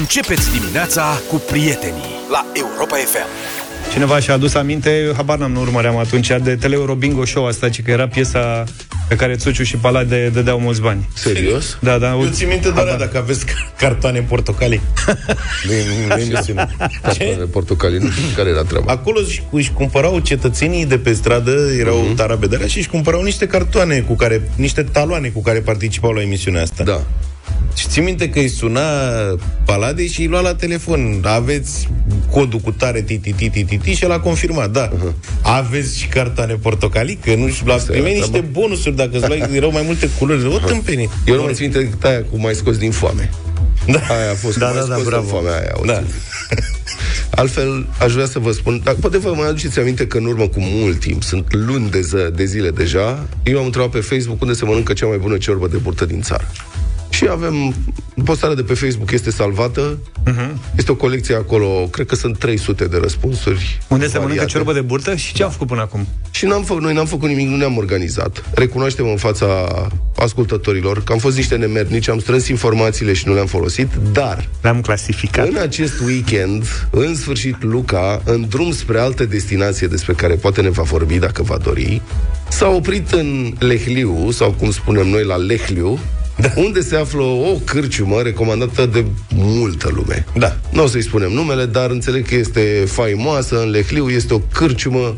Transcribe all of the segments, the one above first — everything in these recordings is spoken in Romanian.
Începeți dimineața cu prietenii la Europa FM. Cineva și-a adus aminte, habar n-am, nu urmăream atunci, de Teleeuro Bingo Show asta, ci că era piesa pe care Țuciu și Palade dădeau mulți bani. Serios? Da, da. Eu țin minte doar dacă aveți cartoane portocalii. din, din emisiune. Cartoane portocalii, nu știu care era treaba. Acolo își, își cumpărau cetățenii de pe stradă, erau uh-huh. tarabedarea și își cumpărau niște cartoane cu care, niște taloane cu care participau la emisiunea asta. Da. Și ții minte că îi suna Paladei și îi lua la telefon. Aveți codul cu tare titi și el a confirmat, da. Uh-huh. Aveți și cartoane portocalii? Că nu știu, la primit niște bonusuri dacă îți luai, erau mai multe culori. O tâmpenie. Eu nu mai țin minte aia cu mai scos din foame. Da. Aia a fost Da, cu mai da, da, scos bravo. din foame aia. o Da. țin. Altfel, aș vrea să vă spun, dar poate vă mai aduceți aminte că în urmă cu mult timp, sunt luni de, zi, de zile deja, eu am întrebat pe Facebook unde se mănâncă cea mai bună ciorbă de burtă din țară. Și avem, postarea de pe Facebook este salvată, uh-huh. este o colecție acolo, cred că sunt 300 de răspunsuri. Unde se mănâncă variate. ciorbă de burtă și ce au făcut până acum? Și n-am făcut, noi n-am făcut nimic, nu ne-am organizat. Recunoaștem în fața ascultătorilor că am fost niște nemernici, am strâns informațiile și nu le-am folosit, dar Le-am clasificat. în acest weekend, în sfârșit, Luca, în drum spre altă destinație despre care poate ne va vorbi dacă va dori, s-a oprit în Lehliu, sau cum spunem noi la Lehliu, da. unde se află o cârciumă recomandată de multă lume. Da. Nu o să-i spunem numele, dar înțeleg că este faimoasă în Lehliu, este o cârciumă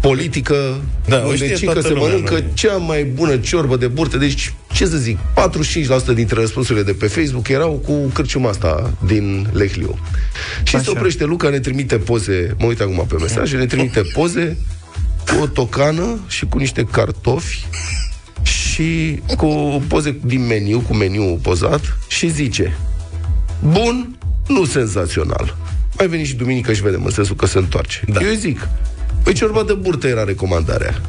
politică, Da, o unde știe ci că toată se lumea, mănâncă nu? cea mai bună ciorbă de burtă. Deci, ce să zic, 45% dintre răspunsurile de pe Facebook erau cu cârciuma asta din Lehliu. Și Așa. se oprește Luca, ne trimite poze, mă uit acum pe mesaje, ne trimite poze cu o tocană și cu niște cartofi și cu poze din meniu, cu meniu pozat și zice Bun, nu senzațional. Mai veni și duminică și vedem, în sensul că se întoarce. Da. Eu îi zic, păi ciorba de burtă era recomandarea.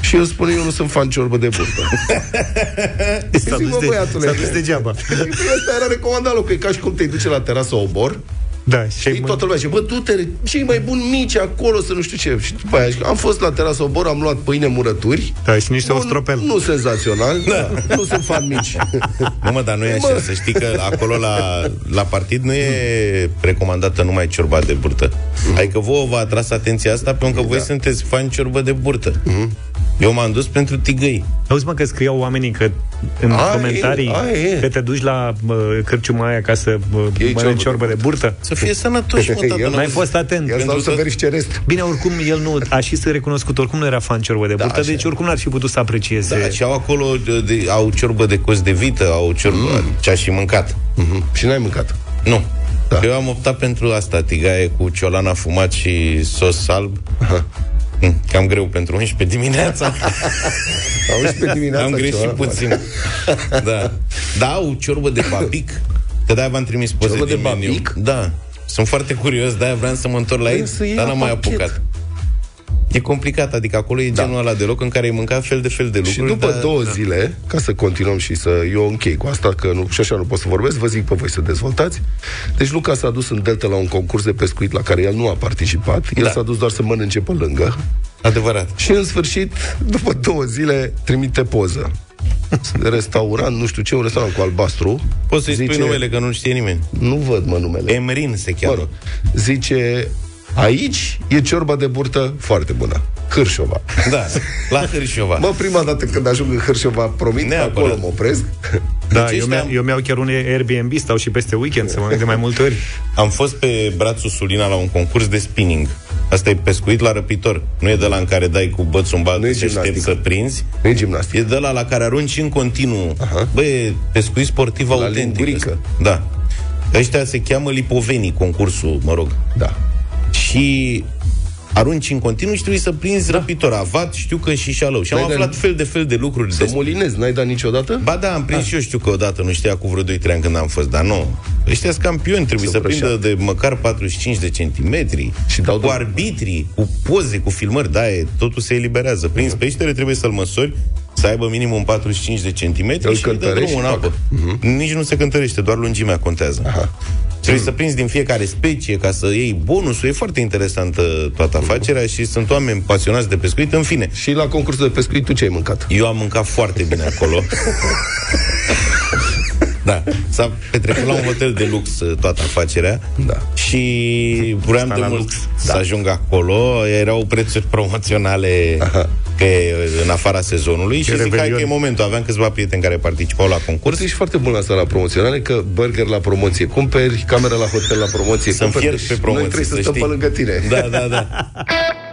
Și eu spun, eu nu sunt fan ciorbă de burtă. S-a Zic, dus, mă, de, băiatule. s-a dus degeaba. Păi asta era recomandat, că e ca și cum te duce la terasă obor Da, și și toată lumea zice, bă, du-te, cei mai buni mici acolo, să nu știu ce. Și după aia, am fost la terasă obor, am luat pâine murături. Da, și niște Bun, ostropel. Nu senzațional, da. nu sunt fan mici. Nu mă, dar nu e așa. Să știi că acolo la, la partid nu e recomandată numai ciorba de burtă. Adică vouă v-a atras atenția asta pentru că voi sunteți fani ciorbă de burtă. Eu m-am dus pentru tigăi. Auzi, mă, că scriau oamenii că în Aia e, comentarii aia e. că te duci la uh, cârciuma aia ca să uh, Iei mănânci ciorbă ciorbă de burtă? Să fie sănătoși, mă, tată, El nu- N-ai fost atent. Ia stau Pentru să că- verifice restul. Bine, oricum, el nu a și să recunoscut, oricum nu era fan ciorbă de burtă, așa deci e. oricum n-ar fi putut să aprecieze. Da, și au acolo, de, de, au ciorbă de cos de vită, au ciorbă, mm. ce-a și mâncat. Mhm. Și n-ai mâncat. Nu. Da. Da. Eu am optat pentru asta, tigaie cu ciolan afumat și sos alb. Mm, Cam greu pentru 11 dimineața. Auzi pe dimineața Am greșit ceva? puțin. da. Da, au ciorbă de babic. Că de-aia v-am trimis poze Ciorbă de din meniu. babic? Da. Sunt foarte curios, de-aia vreau să mă întorc la Vrei ei, să iei dar la n-am mai pachet. apucat. E complicat, adică acolo e genul ăla de loc în care ai mâncat fel de fel de lucruri. Și după dar- două zile, ca să continuăm și să eu închei cu asta, că nu, și așa nu pot să vorbesc, vă zic pe voi să dezvoltați. Deci Luca s-a dus în Delta la un concurs de pescuit la care el nu a participat. El Da. s-a dus doar să mănânce pe lângă. Adevărat. Și în sfârșit, după două zile, trimite poză. Restaurant, nu știu ce, un restaurant cu albastru. Poți să-i spui numele, că nu știe nimeni. Nu văd, mă, numele. Emrin se Mă cheamă. rog, zice, aici e ciorba de burtă foarte bună. Hârșova. Da, la Hârșova. Mă, prima dată când ajung în Hârșova, promit, Neapărat. acolo mă opresc. Da, Deci eu, ăștia- mi-au, eu mi-au chiar un Airbnb, stau și peste weekend să mănânc de mai multe ori. Am fost pe brațul Sulina la un concurs de spinning. Asta e pescuit la răpitor. Nu e de la în care dai cu bățul în bal, Nu e să aștepți gimnastică. să prinzi. Nu e gimnastică. E de la la care arunci în continuu. Aha. Bă, e pescuit sportiv La autentic. lingurică. ăsta. Da. Ăștia se cheamă lipovenii, concursul, mă rog. Da. Și arunci în continuu și trebuie să prinzi da. răpitor. Avat, știu că și șalău. Și am N-ai de- aflat fel de fel de lucruri. Să despre- molinezi, n-ai dat niciodată? Ba da, am prins și eu știu că odată nu știa cu vreo 2-3 ani când am fost, dar nu. Ăștia sunt campioni, trebuie Să să, prindă prășeau. de măcar 45 de centimetri. Și dau cu de- arbitrii, cu poze, cu filmări, da, e, totul se eliberează. Prins peștele trebuie să-l măsori, să aibă minimum 45 de centimetri Îl și îi dă cântărești drumul în și apă. Nici nu se cântărește, doar lungimea contează. Aha. Trebuie să prinzi din fiecare specie ca să iei bonusul. E foarte interesantă toată afacerea și sunt oameni pasionați de pescuit. În fine, Și la concursul de pescuit, tu ce ai mâncat? eu am mâncat foarte bine acolo. Da, s-a petrecut la un hotel de lux uh, toată afacerea Da. și vreau de la mult lux. să ajung acolo. Erau prețuri promoționale pe, în afara sezonului și zic, hai Revelion. că e momentul. Aveam câțiva prieteni care participau la concurs. Curs ești foarte bun la asta la promoționale, că burger la promoție cumperi, cameră la hotel la promoție Să-mi cumperi. fierb pe Deci promoție, Noi trebuie să, să stăm știi. pe lângă tine. Da, da, da.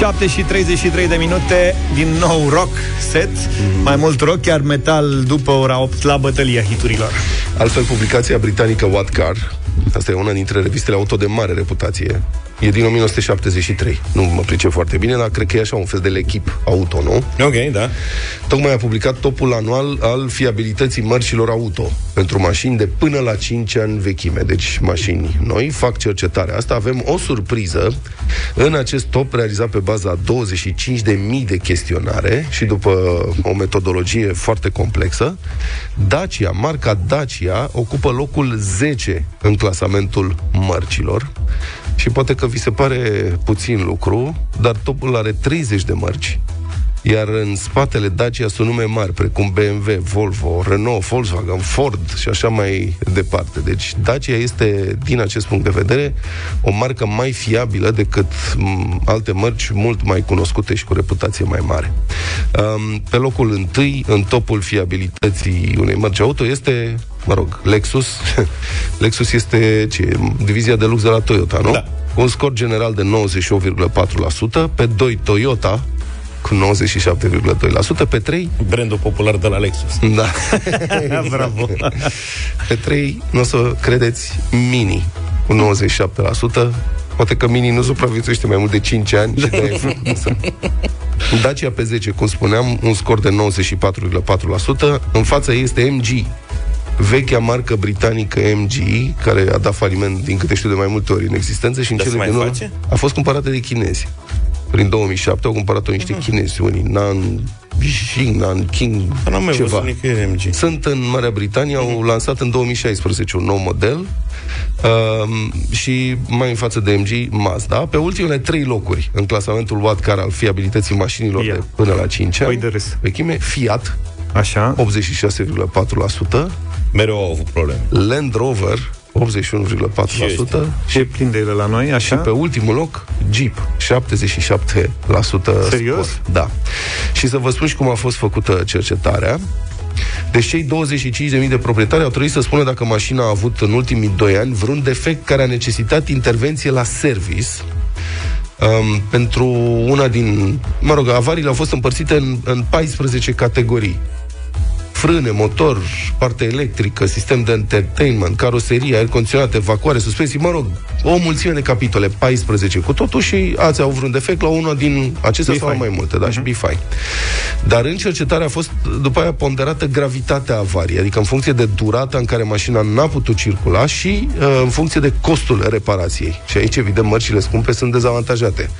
7 și 33 de minute, din nou rock set, mai mult rock, chiar metal după ora 8 la bătălia hiturilor. Altfel, publicația britanică What Car, asta e una dintre revistele auto de mare reputație, e din 1973. Nu mă pricep foarte bine, dar cred că e așa un fel de echip auto, nu? Ok, da. Tocmai a publicat topul anual al fiabilității mărcilor auto pentru mașini de până la 5 ani vechime, deci mașini noi. Fac cercetarea asta. Avem o surpriză în acest top realizat pe baza 25.000 de chestionare și după o metodologie foarte complexă. Dacia, marca Dacia, ocupă locul 10 în clasamentul mărcilor. Și poate că vi se pare puțin lucru, dar topul are 30 de mărci iar în spatele Dacia sunt nume mari, precum BMW, Volvo, Renault, Volkswagen, Ford și așa mai departe. Deci Dacia este, din acest punct de vedere, o marcă mai fiabilă decât m, alte mărci mult mai cunoscute și cu reputație mai mare. Um, pe locul întâi, în topul fiabilității unei mărci auto, este mă rog, Lexus. Lexus este ce, divizia de lux de la Toyota, nu? Da. Cu un scor general de 98,4%, pe 2 Toyota, cu 97,2%, pe 3 Brandul popular de la Lexus. da. Bravo! Pe 3, nu o să credeți, Mini, cu 97%. Poate că Mini nu supraviețuiește mai mult de 5 ani și de-aia e frumoasă. Dacia pe 10, cum spuneam, un scor de 94,4%. În fața ei este MG, vechea marcă britanică MG, care a dat faliment, din câte știu, de mai multe ori în existență și în Dar se cele mai din urmă face? a fost cumpărată de chinezi. Prin 2007 au cumpărat-o niște chinezi, unii Nan, Xing, Nan, King, N-am mai ceva. văzut nicăieri MG. Sunt în Marea Britanie, au lansat în 2016 un nou model um, și mai în față de MG, Mazda. Pe ultimele trei locuri în clasamentul What Car al fiabilității mașinilor Ia. de până la 5 ani, Păi de râs. vechime, Fiat, Așa? 86,4%, Mereu au avut probleme. Land Rover, 81,4%, Și e plin de ele la noi, și așa? pe ultimul loc, Jeep, 77% Serios? scor. Da. Și să vă spun și cum a fost făcută cercetarea. Deci cei 25.000 de proprietari au trebuit să spună dacă mașina a avut în ultimii 2 ani vreun defect care a necesitat intervenție la service um, pentru una din... Mă rog, avariile au fost împărțite în, în 14 categorii frâne, motor, parte electrică, sistem de entertainment, caroserie, aer condiționat, evacuare, suspensii, mă rog, o mulțime de capitole, 14 cu totul și ați avut vreun defect la una din acestea Be sau fine. mai multe, da, și be fine. Dar în cercetare a fost după aia ponderată gravitatea avariei, adică în funcție de durata în care mașina n-a putut circula și uh, în funcție de costul reparației. Și aici, evident, mărcile scumpe sunt dezavantajate.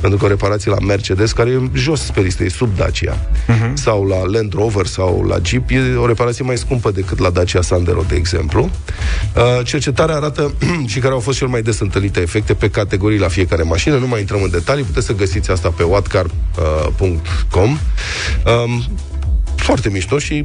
Pentru că o reparație la Mercedes, care e jos pe listă, e sub Dacia, sau la Land Rover sau la Jeep, e o reparație mai scumpă decât la Dacia Sandero, de exemplu. Uh, cercetarea arată și care au fost cel mai des întâlnite efecte pe categorii la fiecare mașină. Nu mai intrăm în detalii, puteți să găsiți asta pe whatcar.com. Um, foarte mișto și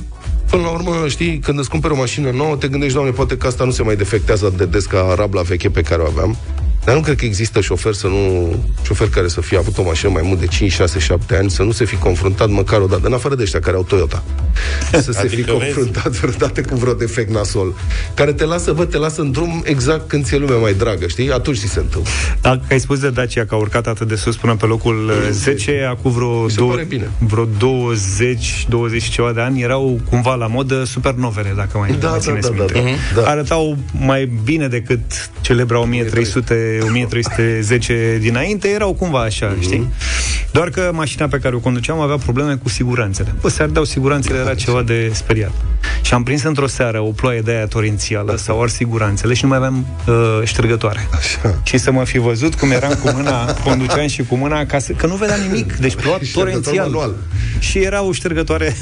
Până la urmă, știi, când îți cumperi o mașină nouă, te gândești, doamne, poate că asta nu se mai defectează de des ca rabla veche pe care o aveam. Dar nu cred că există șofer să nu șofer care să fie avut o mașină mai mult de 5, 6, 7 ani, să nu se fi confruntat măcar o dată, în afară de ăștia care au Toyota. Să se fi Adică vezi? confruntat vreodată cu vreo defect nasol. Care te lasă, bă, te lasă în drum exact când ți-e lumea mai dragă, știi? Atunci ți se întâmplă. Dacă ai spus de Dacia că a urcat atât de sus până pe locul uh, 10, acum vreo, se două, pare bine. vreo 20, 20 și ceva de ani, erau cumva la modă supernovele, dacă mai, Da, mai da, țineți da, minte. da, da. Da. Arătau mai bine decât celebra 1300, 1310 dinainte, erau cumva așa, Mhm. știi? Doar că mașina pe care o conduceam avea probleme cu siguranțele. Bă, se ardeau siguranțele, era ceva de speriat. Și am prins într-o seară o ploaie de aia torențială sau ars siguranțele și nu mai aveam uh, ștergătoare. Așa. Și să mă fi văzut cum eram cu mâna, conduceam și cu mâna, ca să, că nu vedeam nimic, deci ploua Ștergător torențial. manual. și era o ștergătoare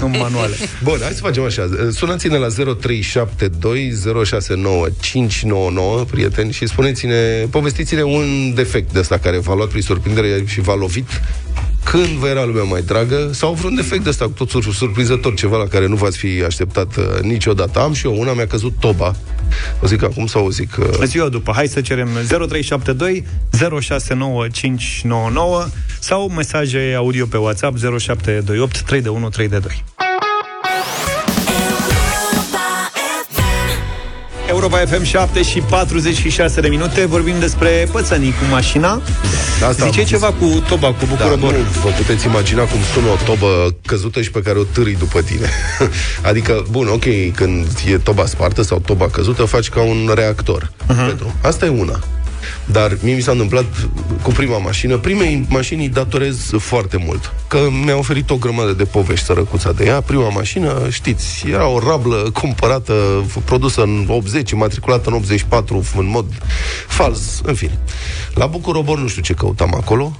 manuală. Bun, hai să facem așa. Sunați-ne la 0372069599, prieteni, și spuneți-ne, povestiți-ne un defect de ăsta care v-a luat prin surprindere și v-a lovit când vă era lumea mai dragă sau vreun defect de ăsta cu tot surprinzător, ceva la care nu v-ați fi așteptat uh, niciodată. Am și eu una, mi-a căzut toba. O zic acum sau o zic... Uh... Ziua după, hai să cerem 0372 069599 sau mesaje audio pe WhatsApp 0728 3 Europa FM 7 și 46 de minute Vorbim despre pățănii cu mașina Da, asta am Zice zis. ceva cu toba, cu Da, bucură nu vă puteți imagina cum sună o tobă căzută și pe care o târâi după tine. adică, bun, ok, când e toba spartă sau toba căzută, faci ca un reactor. Uh-huh. Pentru. Asta e una. Dar mie mi s-a întâmplat cu prima mașină. Primei mașini îi datorez foarte mult. Că mi-a oferit o grămadă de povești sărăcuța de ea. Prima mașină, știți, era o rablă cumpărată, f- produsă în 80, matriculată în 84, în mod fals, în fine. La Bucurobor nu știu ce căutam acolo.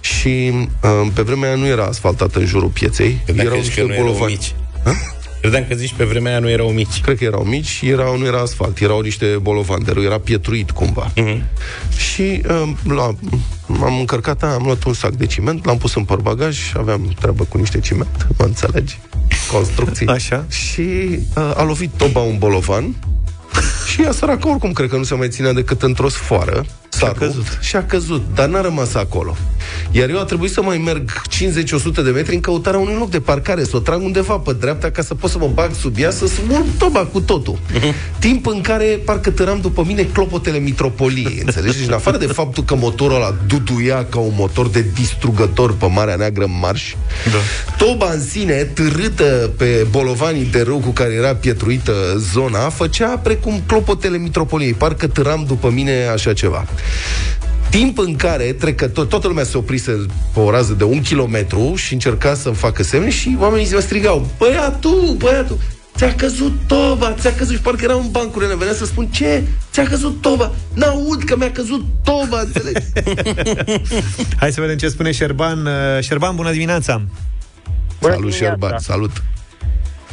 Și uh, pe vremea aia nu era asfaltată în jurul pieței. Credeam că erau zici că niște nu erau bolovani. mici. Credeam că zici pe vremea aia nu erau mici. Cred că erau mici, erau, nu era asfalt, erau niște bolovani, dar era pietruit cumva. Mhm. Și um, la, am încărcat, am luat un sac de ciment, l-am pus în portbagaj, aveam treabă cu niște ciment, mă înțelegi? Construcții. Așa. Și uh, a lovit toba un bolovan și ea săracă oricum cred că nu se mai ținea decât într-o sfoară. S-a rupt căzut. Și a căzut, dar n-a rămas acolo. Iar eu a trebuit să mai merg 50-100 de metri în căutarea unui loc de parcare, să o trag undeva pe dreapta ca să pot să mă bag sub ea, să smulg toba cu totul. Timp în care parcă tăram după mine clopotele mitropoliei, înțelegi? Deci în afară de faptul că motorul ăla duduia ca un motor de distrugător pe Marea Neagră în marș, Da. Toba în sine, târâtă pe bolovanii de râu cu care era pietruită zona, făcea precum clopotele mitropoliei. Parcă târam după mine așa ceva. Timp în care trecător, toată lumea se oprise pe o rază de un kilometru și încerca să-mi facă semne și oamenii mă strigau, băiatul, băiatul, ți-a căzut toba, ți-a căzut și parcă era un bancurile, venea să spun, ce? Ți-a căzut toba? N-aud că mi-a căzut toba, înțelegi? Hai să vedem ce spune Șerban Uh, Șerban, bună dimineața Bună salut, dimineața. Șerban, salut.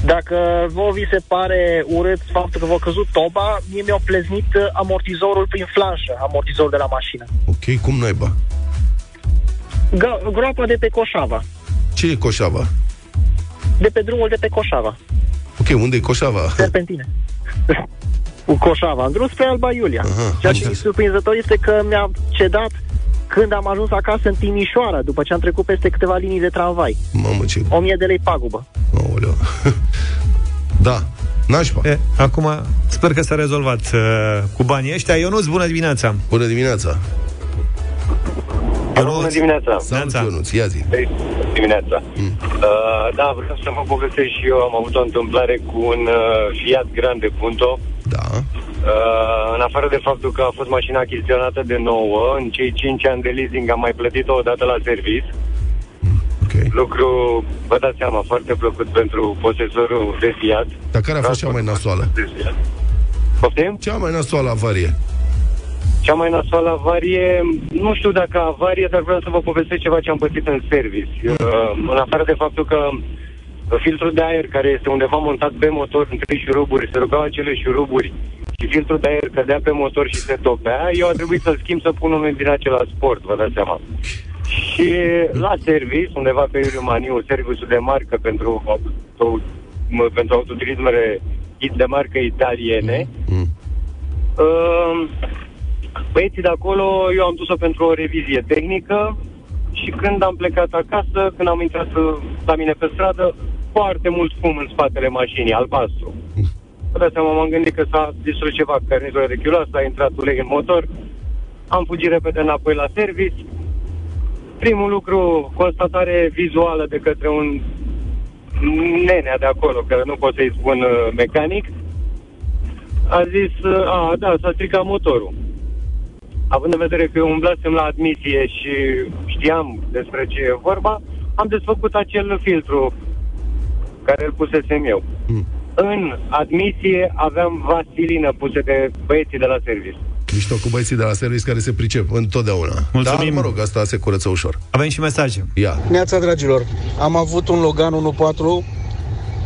Dacă vă vi se pare urât faptul că v-a căzut toba, mie mi-a pleznit uh, amortizorul prin flanșă, amortizorul de la mașină. Ok, cum naiba? Ga- groapa de pe Coșava, Ce e coșava? de pe drumul de pe Coșava, Ok, unde e coșava? serpentine. Cu Coșava, în drum spre Alba Iulia. Aha, Ceea am ce e înțeles. surprinzător este că mi-a cedat când am ajuns acasă în Timișoara, după ce am trecut peste câteva linii de tramvai. Mamă, ce... 1000 de lei pagubă. Aoleu. da, nașpa. e, Acum, sper că s-a rezolvat uh, cu banii ăștia Ionuț, bună dimineața Bună dimineața. Bună dimineața! Salut, Neața. Ionuț, ia zi. Bună dimineața! Mm. Uh, da, vreau să vă povestesc și eu. Am avut o întâmplare cu un uh, Fiat Grande Punto. Da. Uh, în afară de faptul că a fost mașina achiziționată de nouă, în cei 5 ani de leasing am mai plătit-o o dată la service. Ok. Lucru, vă dați seama, foarte plăcut pentru posesorul de Fiat. Dar care a fost cea mai nasoală? De Fiat. Poftim? Cea mai nasoală avarie. Cea mai nasoală avarie, nu știu dacă avarie, dar vreau să vă povestesc ceva ce am pățit în service. Uh, în afară de faptul că filtrul de aer care este undeva montat pe motor în trei șuruburi, se rugau acele șuruburi și filtrul de aer cădea pe motor și se topea, eu a trebuit să schimb să pun unul din acela sport, vă dați seama. Și la service, undeva pe Iuliu Maniu, serviciul de marcă pentru, auto, m- pentru autoturismele de marcă italiene, Mm. Uh, Băieții de acolo, eu am dus-o pentru o revizie tehnică și când am plecat acasă, când am intrat uh, la mine pe stradă, foarte mult fum în spatele mașinii, albastru. Vă dați seama, m-am gândit că s-a distrus ceva carnitură de chiloasă, a intrat ulei în motor, am fugit repede înapoi la service. Primul lucru, constatare vizuală de către un nenea de acolo, că nu pot să-i spun uh, mecanic, a zis, uh, a, da, s-a stricat motorul. Având în vedere că eu umblasem la admisie și știam despre ce e vorba, am desfăcut acel filtru care îl pusesem eu. Mm. În admisie aveam vasilină puse de băieții de la serviciu. Mișto cu băieții de la service care se pricep întotdeauna. Mulțumim. Dar, mă rog, asta se curăță ușor. Avem și mesaje. Ia. Neața, dragilor, am avut un Logan 1.4,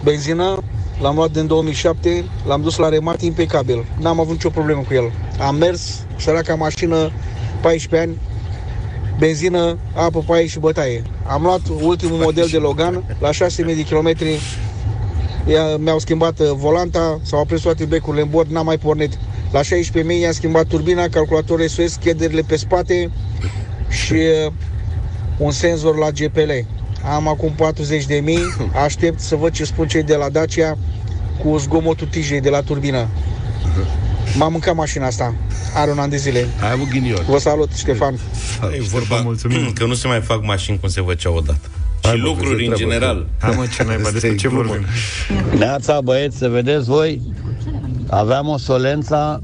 benzină, l-am luat din 2007, l-am dus la remat impecabil. N-am avut nicio problemă cu el. Am mers, săraca mașină, 14 ani, benzină, apă, paie și bătaie. Am luat ultimul model de Logan, la 6.000 de kilometri, ea- mi-au schimbat uh, volanta, s-au aprins toate becurile în bord, n-am mai pornit. La 16.000 i-am schimbat turbina, calculator SOS, chederile pe spate și uh, un senzor la GPL. Am acum 40 de mii, aștept să văd ce spun cei de la Dacia cu zgomotul tijei de la turbină. M-am mâncat mașina asta, are un an de zile. Ai avut ghinion. Vă salut, Ștefan. E vorba mulțumim. că nu se mai fac mașini cum se făceau odată. Și Hai, mă, lucruri vezi, în treabă, general. Hai mă, ce naiba, Asta despre e ce glumă. vorbim? Neața, băieți, să vedeți voi, aveam o solența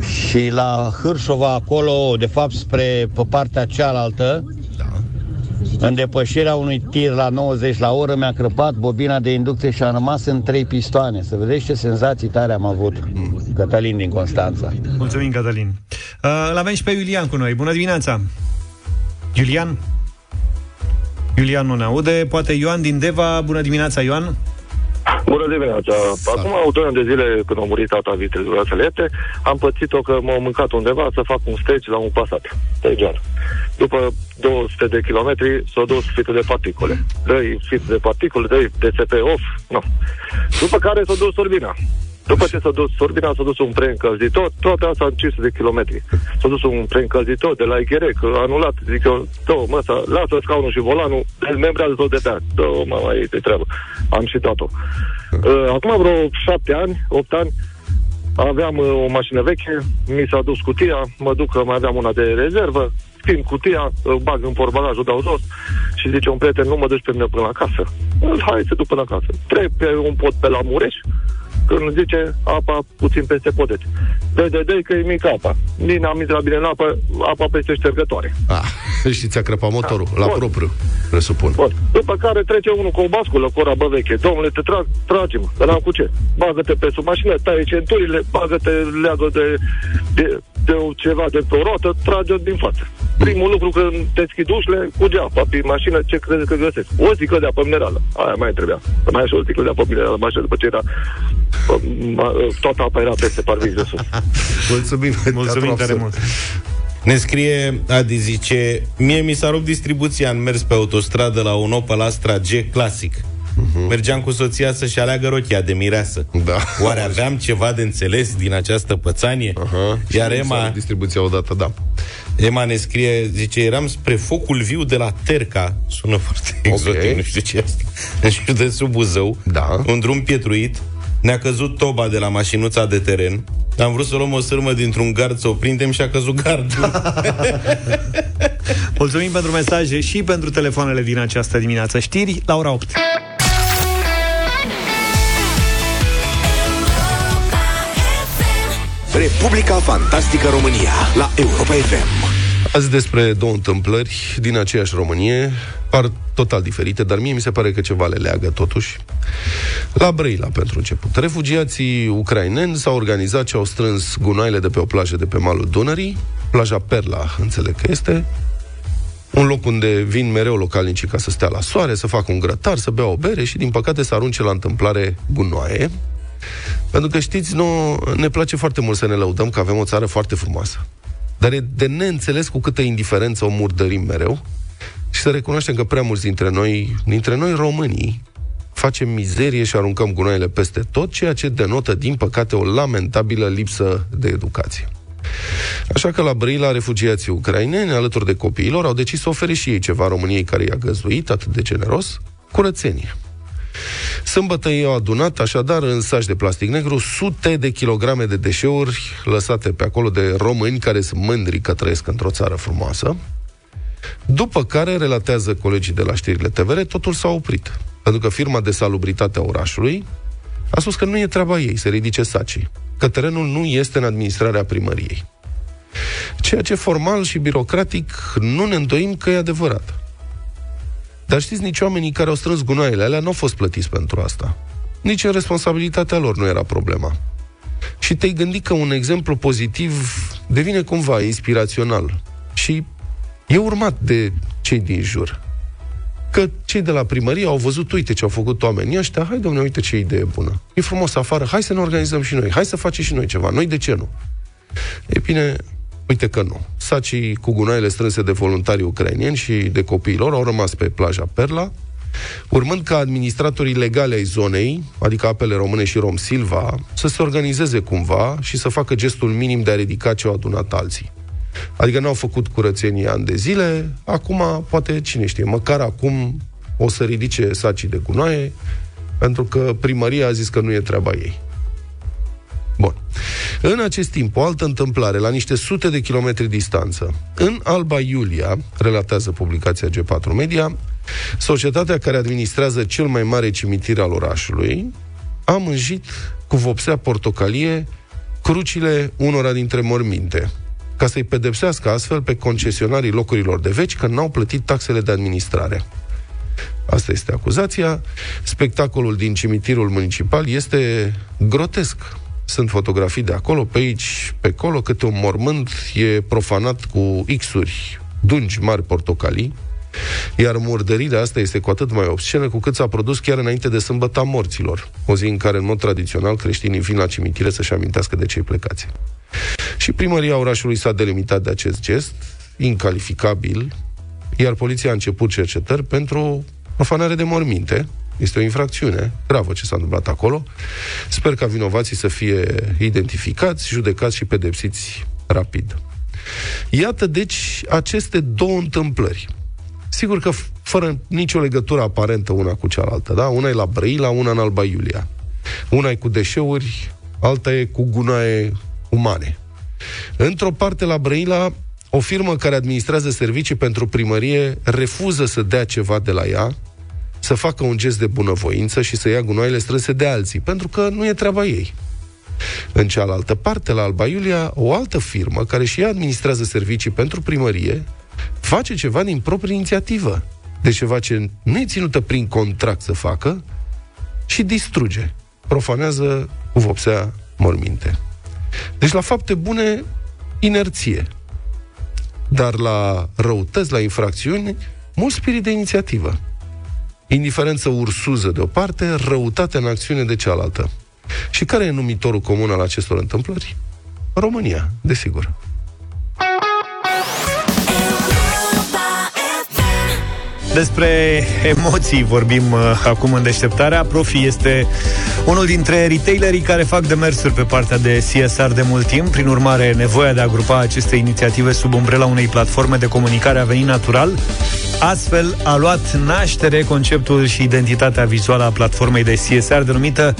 și la Hârșova, acolo, de fapt, spre pe partea cealaltă, în depășirea unui tir la 90 la oră, mi-a crăpat bobina de inducție și am rămas în trei pistoane. Să vedeți ce senzații tare am avut. Cătălin din Constanța. Mulțumim, Cătălin. Uh, Îl avem și pe Iulian cu noi. Bună dimineața! Iulian? Iulian nu ne aude. Poate Ioan din Deva. Bună dimineața, Ioan. Bună dimineața! Acum doi ani de zile, când a murit tata Vitel Grățelete, am pățit-o că m-au mâncat undeva să fac un stage la un pasat de gen. După 200 de kilometri s-a dus filtrul de particule. Dă-i filtrul de particule, dă-i DSP off, nu. După care s-a dus turbina. După ce s-a dus turbina, s-a dus un preîncălzitor, toate astea în 500 de kilometri. S-a dus un preîncălzitor de la IGR, că a anulat, zic eu, dă mă, să, lasă scaunul și volanul, dezmembrează tot de pe aia. Dă mă, mai e de treabă. Am și dat-o. Uh, acum vreo șapte ani, opt ani, aveam uh, o mașină veche, mi s-a dus cutia, mă duc că mai aveam una de rezervă, schimb cutia, uh, bag în portbagajul, dau jos și zice un prieten, nu mă duci pe mine până la casă. Uh, Hai să duc până la casă. Trec pe un pod pe la Mureș, când zice apa puțin peste podeț. Dă, dă, dă, că e mică apa. Din am intrat bine în apă, apa peste ștergătoare. Ah, și ți-a crăpat motorul, la Bun. propriu, presupun. Bun. După care trece unul cu o basculă, cu o rabă veche. Domnule, te trag, tragem. Că n-am cu ce. Bagă-te pe sub mașină, taie centurile, bagă-te, leagă de, de, de o- ceva de pe o roată, trage din față. Primul lucru când te deschid ușile, cuge apa pe mașină, ce crezi că găsesc? O sticlă de apă minerală. Aia mai trebuia. Să mai ai și o sticlă de apă minerală, mașină, după ce era ma- toată apa era peste parbriz de sus. Mulțumim, Mulțumim teatru tare absurd. mult. Ne scrie Adi, zice Mie mi s-a rupt distribuția în mers pe autostradă la un Opel Astra G Classic Mergeam cu soția să-și aleagă rochia de mireasă Da. Oare aveam ceva de înțeles din această pățanie? Aha. Iar Și s-a Emma, rupt distribuția odată, da. Emma ne scrie, zice, eram spre focul viu de la Terca Sună foarte exotic, nu știu ce e asta În județul Buzău Da. Un drum pietruit Ne-a căzut toba de la mașinuța de teren am vrut să luăm o sârmă dintr-un gard să o prindem și a căzut gardul. Mulțumim pentru mesaje și pentru telefoanele din această dimineață. Știri la ora 8. Republica Fantastică România la Europa FM. Azi despre două întâmplări din aceeași Românie, par total diferite, dar mie mi se pare că ceva le leagă totuși. La Brăila, pentru început. Refugiații ucraineni s-au organizat și au strâns gunoaile de pe o plajă de pe malul Dunării, plaja Perla, înțeleg că este, un loc unde vin mereu localnicii ca să stea la soare, să facă un grătar, să bea o bere și, din păcate, să arunce la întâmplare gunoaie. Pentru că, știți, nu, ne place foarte mult să ne lăudăm că avem o țară foarte frumoasă. Dar e de neînțeles cu câtă indiferență o murdărim mereu și să recunoaștem că prea mulți dintre noi, dintre noi românii, facem mizerie și aruncăm gunoaiele peste tot, ceea ce denotă, din păcate, o lamentabilă lipsă de educație. Așa că la Brăila, refugiații ucraineni, alături de copiilor, au decis să ofere și ei ceva României care i-a găzduit atât de generos, curățenie. Sâmbătă ei au adunat, așadar, în saci de plastic negru, sute de kilograme de deșeuri lăsate pe acolo de români care sunt mândri că trăiesc într-o țară frumoasă. După care, relatează colegii de la știrile TVR, totul s-a oprit. Pentru că firma de salubritate a orașului a spus că nu e treaba ei să ridice sacii, că terenul nu este în administrarea primăriei. Ceea ce formal și birocratic nu ne îndoim că e adevărat. Dar știți, nici oamenii care au strâns gunoaiele alea nu au fost plătiți pentru asta. Nici în responsabilitatea lor nu era problema. Și te-ai gândit că un exemplu pozitiv devine cumva inspirațional și e urmat de cei din jur. Că cei de la primărie au văzut, uite ce au făcut oamenii ăștia, hai domnule, uite ce idee bună. E frumos afară, hai să ne organizăm și noi, hai să facem și noi ceva, noi de ce nu? E bine, uite că nu. Sacii cu gunoaiele strânse de voluntari ucrainieni și de copiilor au rămas pe plaja Perla, urmând ca administratorii legale ai zonei, adică apele române și Rom Silva, să se organizeze cumva și să facă gestul minim de a ridica ce au adunat alții. Adică n-au făcut curățenie ani de zile, acum, poate, cine știe, măcar acum o să ridice sacii de gunoaie, pentru că primăria a zis că nu e treaba ei. Bun. În acest timp, o altă întâmplare, la niște sute de kilometri distanță, în Alba Iulia, relatează publicația G4 Media, societatea care administrează cel mai mare cimitir al orașului a mânjit cu vopsea portocalie crucile unora dintre morminte, ca să-i pedepsească astfel pe concesionarii locurilor de veci că n-au plătit taxele de administrare. Asta este acuzația. Spectacolul din cimitirul municipal este grotesc. Sunt fotografii de acolo, pe aici, pe acolo, câte un mormânt e profanat cu X-uri, dungi mari portocalii, iar murdărirea asta este cu atât mai obscenă cu cât s-a produs chiar înainte de sâmbăta morților, o zi în care, în mod tradițional, creștinii vin la cimitire să-și amintească de cei plecați. Și primăria orașului s-a delimitat de acest gest, incalificabil, iar poliția a început cercetări pentru profanare de morminte. Este o infracțiune gravă ce s-a întâmplat acolo. Sper ca vinovații să fie identificați, judecați și pedepsiți rapid. Iată, deci, aceste două întâmplări. Sigur că f- fără nicio legătură aparentă una cu cealaltă, da? Una e la Brăila, una în Alba Iulia. Una e cu deșeuri, alta e cu gunoaie umane. Într-o parte, la Brăila, o firmă care administrează servicii pentru primărie refuză să dea ceva de la ea, să facă un gest de bunăvoință și să ia gunoaiele strânse de alții, pentru că nu e treaba ei. În cealaltă parte, la Alba Iulia, o altă firmă, care și ea administrează servicii pentru primărie, face ceva din proprie inițiativă. De ceva ce nu e ținută prin contract să facă și distruge. Profanează cu vopsea morminte. Deci la fapte bune, inerție. Dar la răutăți, la infracțiuni, mult spirit de inițiativă. Indiferență ursuză de o parte, răutate în acțiune de cealaltă. Și care e numitorul comun al acestor întâmplări? România, desigur. Despre emoții vorbim uh, acum în deșteptarea. Profi este unul dintre retailerii care fac demersuri pe partea de CSR de mult timp. Prin urmare, nevoia de a grupa aceste inițiative sub umbrela unei platforme de comunicare a venit natural. Astfel, a luat naștere conceptul și identitatea vizuală a platformei de CSR denumită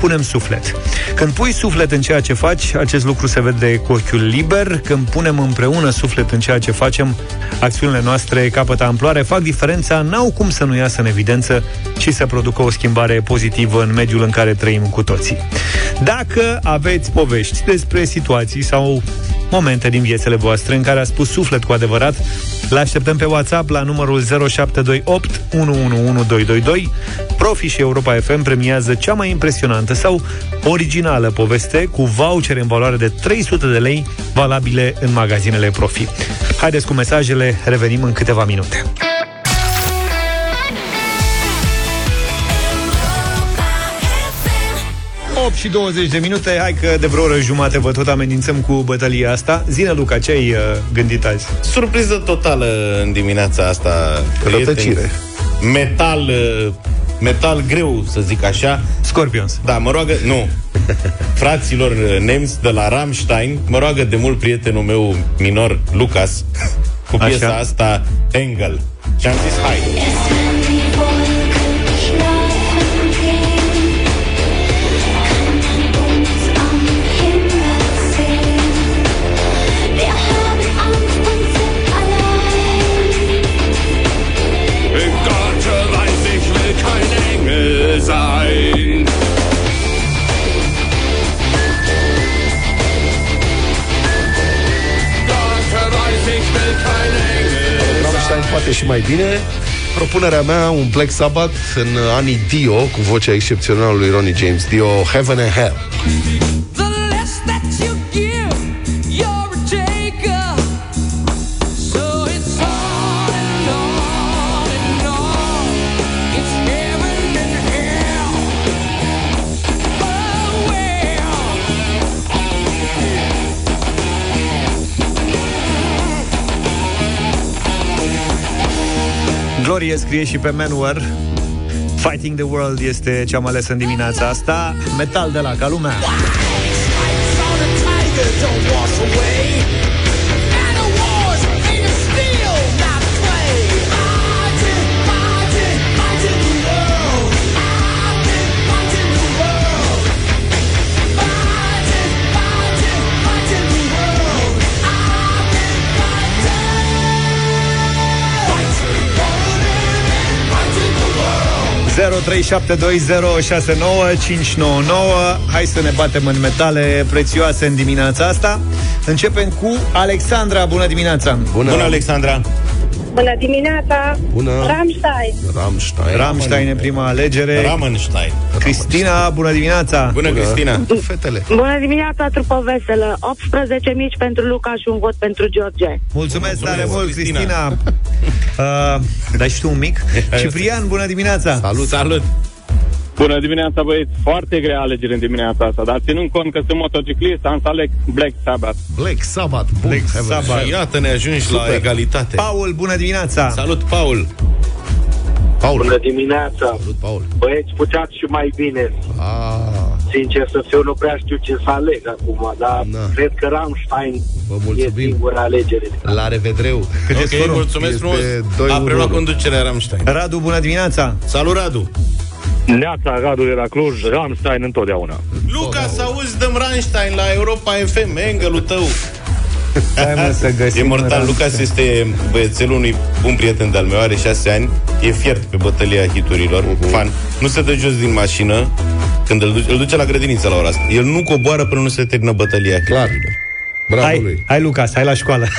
Punem Suflet. Când pui suflet în ceea ce faci, acest lucru se vede cu ochiul liber. Când punem împreună suflet în ceea ce facem, acțiunile noastre capătă amploare, fac diferența, n-au cum să nu iasă în evidență și să producă o schimbare pozitivă în mediul în care trăim cu toții. Dacă aveți povești despre situații sau momente din viețile voastre în care a spus suflet cu adevărat, le așteptăm pe WhatsApp la numărul 0728 111222. Profi și Europa FM premiază cea mai impresionantă sau originală poveste cu vouchere în valoare de 300 de lei valabile în magazinele Profi. Haideți cu mesajele, revenim în câteva minute. 8 și 20 de minute, hai că de vreo oră jumate vă tot amenințăm cu bătălia asta. Zine, Luca, ce ai uh, gândit azi? Surpriză totală în dimineața asta. prieteni. Rătăcire. Metal, uh, metal greu, să zic așa. Scorpions. Da, mă roagă, nu. Fraților uh, nemți de la Rammstein, mă roagă de mult prietenul meu minor, Lucas, cu piesa Așa. asta, Engel. Și am zis, hai. Poate și mai bine. Propunerea mea, un Black Sabbath în anii Dio, cu vocea excepțională lui Ronnie James Dio, Heaven and Hell. Victorie scrie și pe Manowar Fighting the World este ce am ales în dimineața asta Metal de la ca lumea Hai să ne batem în metale prețioase în dimineața asta Începem cu Alexandra, bună dimineața Bună, Bună, Alexandra! Bună dimineața! Bună. Rammstein! Rammstein. Rammstein e prima alegere Ramenstein. Cristina, bună dimineața Bună, Cristina! Fetele. Bună dimineața, trupă veselă! 18 mici pentru Luca și un vot pentru George. Mulțumesc tare Mulțumesc, mult, Cristina. Cristina uh, Dai și tu un mic Ciprian, bună dimineața Salut. Salut! Bună dimineața, băieți! Foarte grea alegere în dimineața asta, dar ținând cont că sunt motociclist, am să aleg Black Sabbath. Black Sabbath. Bun. Black Hai, bă. Sabbath. Și iată, ne ajungi la egalitate. Paul, bună dimineața Salut, Paul! Paul. Bună dimineața! Salut, Paul. Băieți, puteați și mai bine. Ah, Sincer să fiu, nu prea știu ce să aleg acum, dar Na. cred că Rammstein Vă e mulțumim. singura alegere. La revedreu. Cât e Ok, scorul? mulțumesc Este frumos! 2-1. A preluat conducerea Rammstein. Radu, bună dimineața Salut, Radu! Neața, Radu de la Cluj, Rammstein întotdeauna. Luca, să auzi, dăm Rammstein la Europa FM, engălul tău. Hai mă să găsim E mortal. Rammstein. Lucas este băiețelul unui bun prieten de-al meu, are șase ani, e fiert pe bătălia hiturilor, fan. Nu se dă jos din mașină când îl duce, îl duce la grădiniță la ora asta. El nu coboară până nu se termină bătălia Clar. hiturilor. Bravo Hai, lui. hai Lucas, hai la școală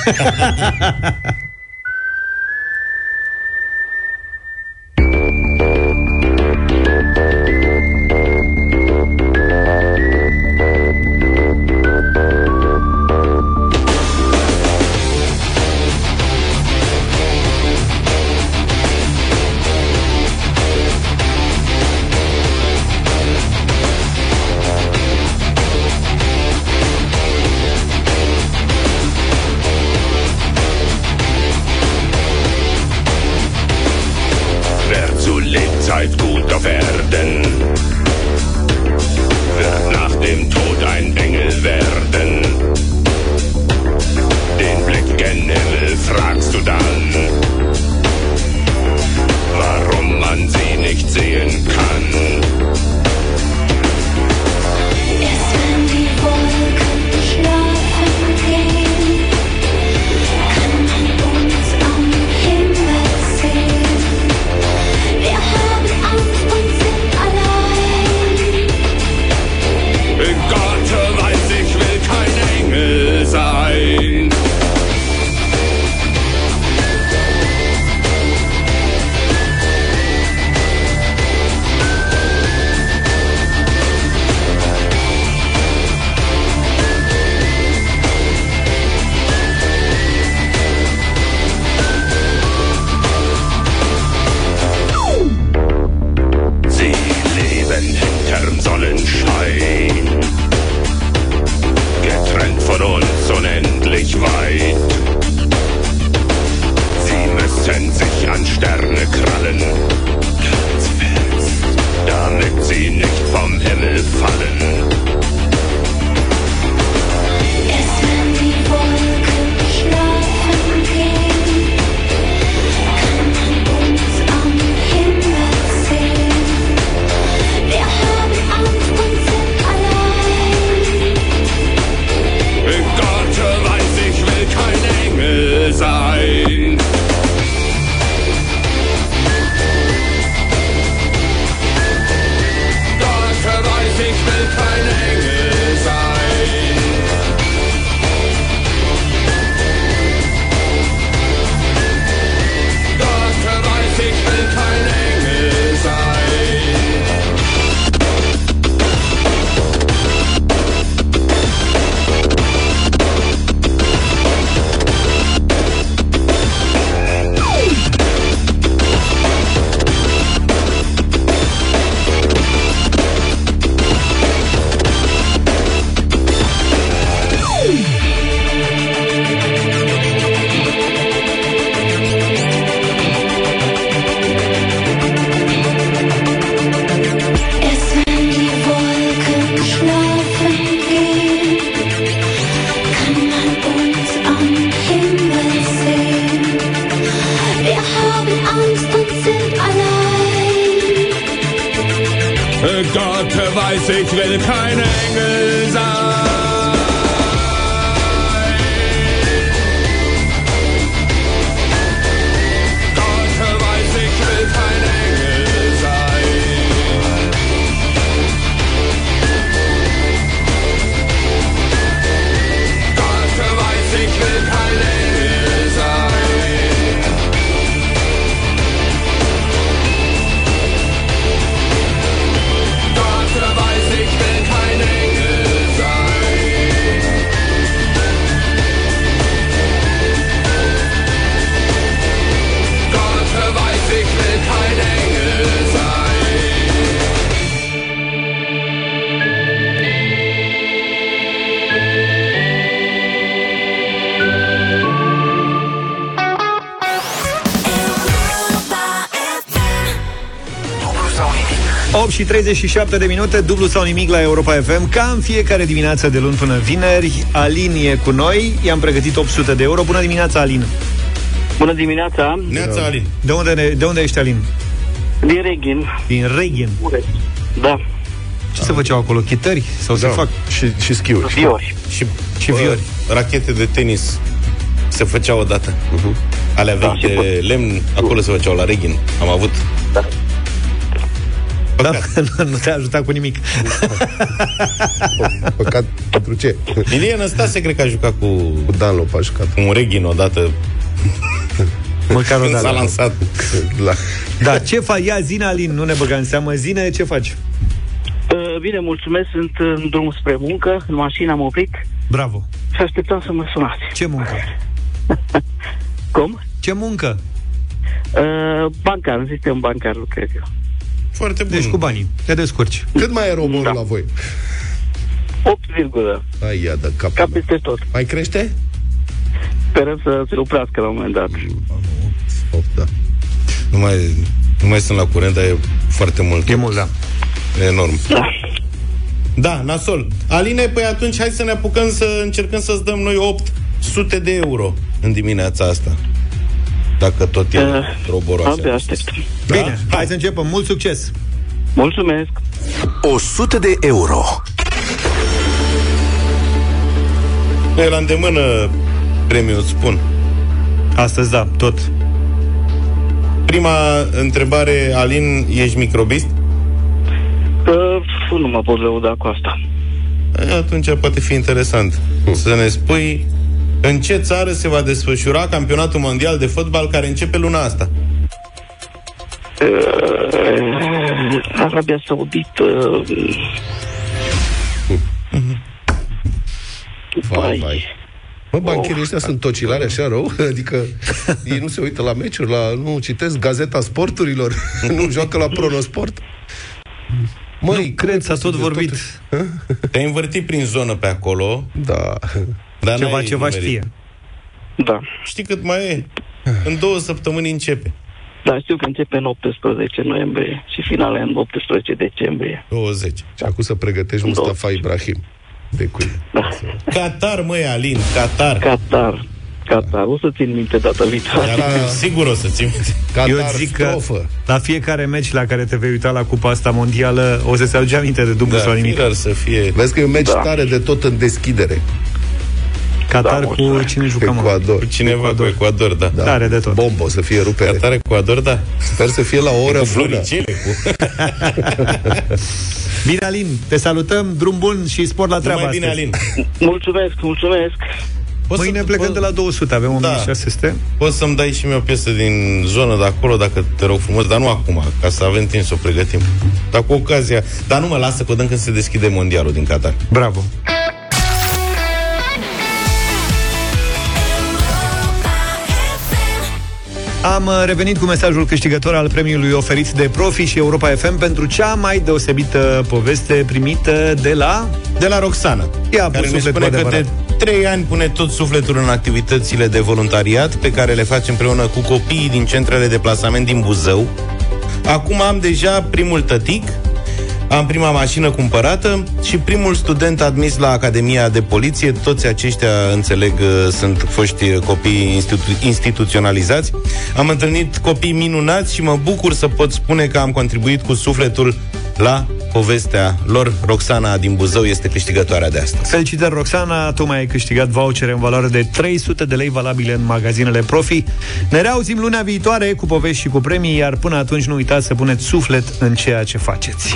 și 37 de minute, dublu sau nimic la Europa FM. Ca în fiecare dimineață de luni până vineri, Alin e cu noi. I-am pregătit 800 de euro. Bună dimineața, Alin! Bună dimineața! Neața Alin. De unde, ne, de unde ești, Alin? Din Reghin. Din Reghin. Da. Ce se făceau acolo? Chitări? Sau se Da. fac? Și, și schiuri. Viori. Și, Și viori. Rachete de tenis se făceau odată. Uh-huh. Alea Da, vechi și de lemn, acolo se făceau la Reghin. Am avut. Da. Da, nu te-a ajutat cu nimic. Păcat pentru ce? Ilie Năstase cred că a jucat cu, Cu Dan Lop a jucat. cu un Reghin odată Măcar o când s-a dată. lansat. La... Da, ce faci? Ia, zine, Alin, nu ne băga în seamă. Zine, ce faci? Uh, Bine, mulțumesc, sunt în drum spre muncă, în mașină am oprit Bravo. și așteptam să mă sunați. Ce muncă? Cum? Ce muncă? Uh, bancar, în sistem bancar lucrez eu. Foarte bun. Deci cu banii. Te descurci. Cât mai e romorul Da. la voi? 8, Ai, ia de cap. ca peste tot. Mai crește? Sperăm să se oprească la un moment dat. 8, da. Nu mai, nu mai sunt la curent, dar e foarte mult. E mult, da. E enorm. Da. Da, nasol. Aline, păi atunci hai să ne apucăm să încercăm să-ți dăm noi 800 de euro în dimineața asta. Dacă tot e Uh, roboroasă. Abia aștept. Bine, hai să începem. Mult succes! Mulțumesc! 100 de euro. E la îndemână premiul, îți spun. Astăzi, da, tot. Prima întrebare, Alin, ești microbist? Uh, nu mă pot lăuda cu asta. E, Atunci poate fi interesant să ne spui în ce țară se va desfășura campionatul mondial de fotbal care începe luna asta. Uh, Arabia Saudită... Vai, vai. Mă, bancherii ăștia sunt tocilari așa rău? Adică ei nu se uită la meciuri, la, nu citesc gazeta sporturilor, nu joacă la pronosport. Măi, nu, cred, s-a tot vorbit. Te-ai învârtit prin zonă pe acolo. Da. Dar Ceva, n-ai ceva nimerit. știe. Da. Știi cât mai e? În două săptămâni începe. Da, știu că începe în 18 noiembrie și finale în 18 decembrie. 20. Și acum să pregătești Mustafa Ibrahim de cui. Qatar, măi, Alin, Qatar. Qatar. Qatar. O să țin minte data viitoare. Iar Sigur o să țin minte. Eu zic că la fiecare meci la care te vei uita la cupa asta mondială o să se aduce aminte de dublu Da, sau nimic. firar să fie... Vezi că e un meci Da. tare de tot în deschidere. Qatar Da, cu mulțumesc. cine jucăm? mă? Ecuador. Cu cineva cu Ecuador, da. Da. Tare de tot. Bombă, o să fie rupere. Qatar, Ecuador, da. Sper să fie la o oră Cu bună. floricele, cu... Bine, Alin, te salutăm, drum bun și spor la treabă Numai bine, astăzi. Alin. Mulțumesc, mulțumesc. Poți Mâine să- plecăm po- de la 200, avem 1600. Poți să-mi dai și mie o piesă din zonă de acolo, dacă te rog frumos, dar nu acum, ca să avem timp să o pregătim. Dar cu ocazia. Dar nu mă lasă că o dăm când se deschide mondialul din Qatar. Bravo. Am uh, revenit cu mesajul câștigător al premiului oferit de Profi și Europa FM pentru cea mai deosebită poveste primită de la... De la Roxana, Ia, care pus ne suflet cu spune că de adevărat. trei ani pune tot sufletul în activitățile de voluntariat pe care le face împreună cu copiii din centrele de plasament din Buzău. Acum am deja primul tătic, am prima mașină cumpărată și primul student admis la Academia de Poliție. Toți aceștia, înțeleg, uh, sunt foști copii institu- instituționalizați. Am întâlnit copii minunați și mă bucur să pot spune că am contribuit cu sufletul la povestea lor. Roxana din Buzău este câștigătoarea de astăzi. Felicitări, Roxana, tu mai ai câștigat vouchere în valoare de 300 de lei valabile în magazinele Profi. Ne reauzim luna viitoare cu povești și cu premii, iar până atunci nu uitați să puneți suflet în ceea ce faceți.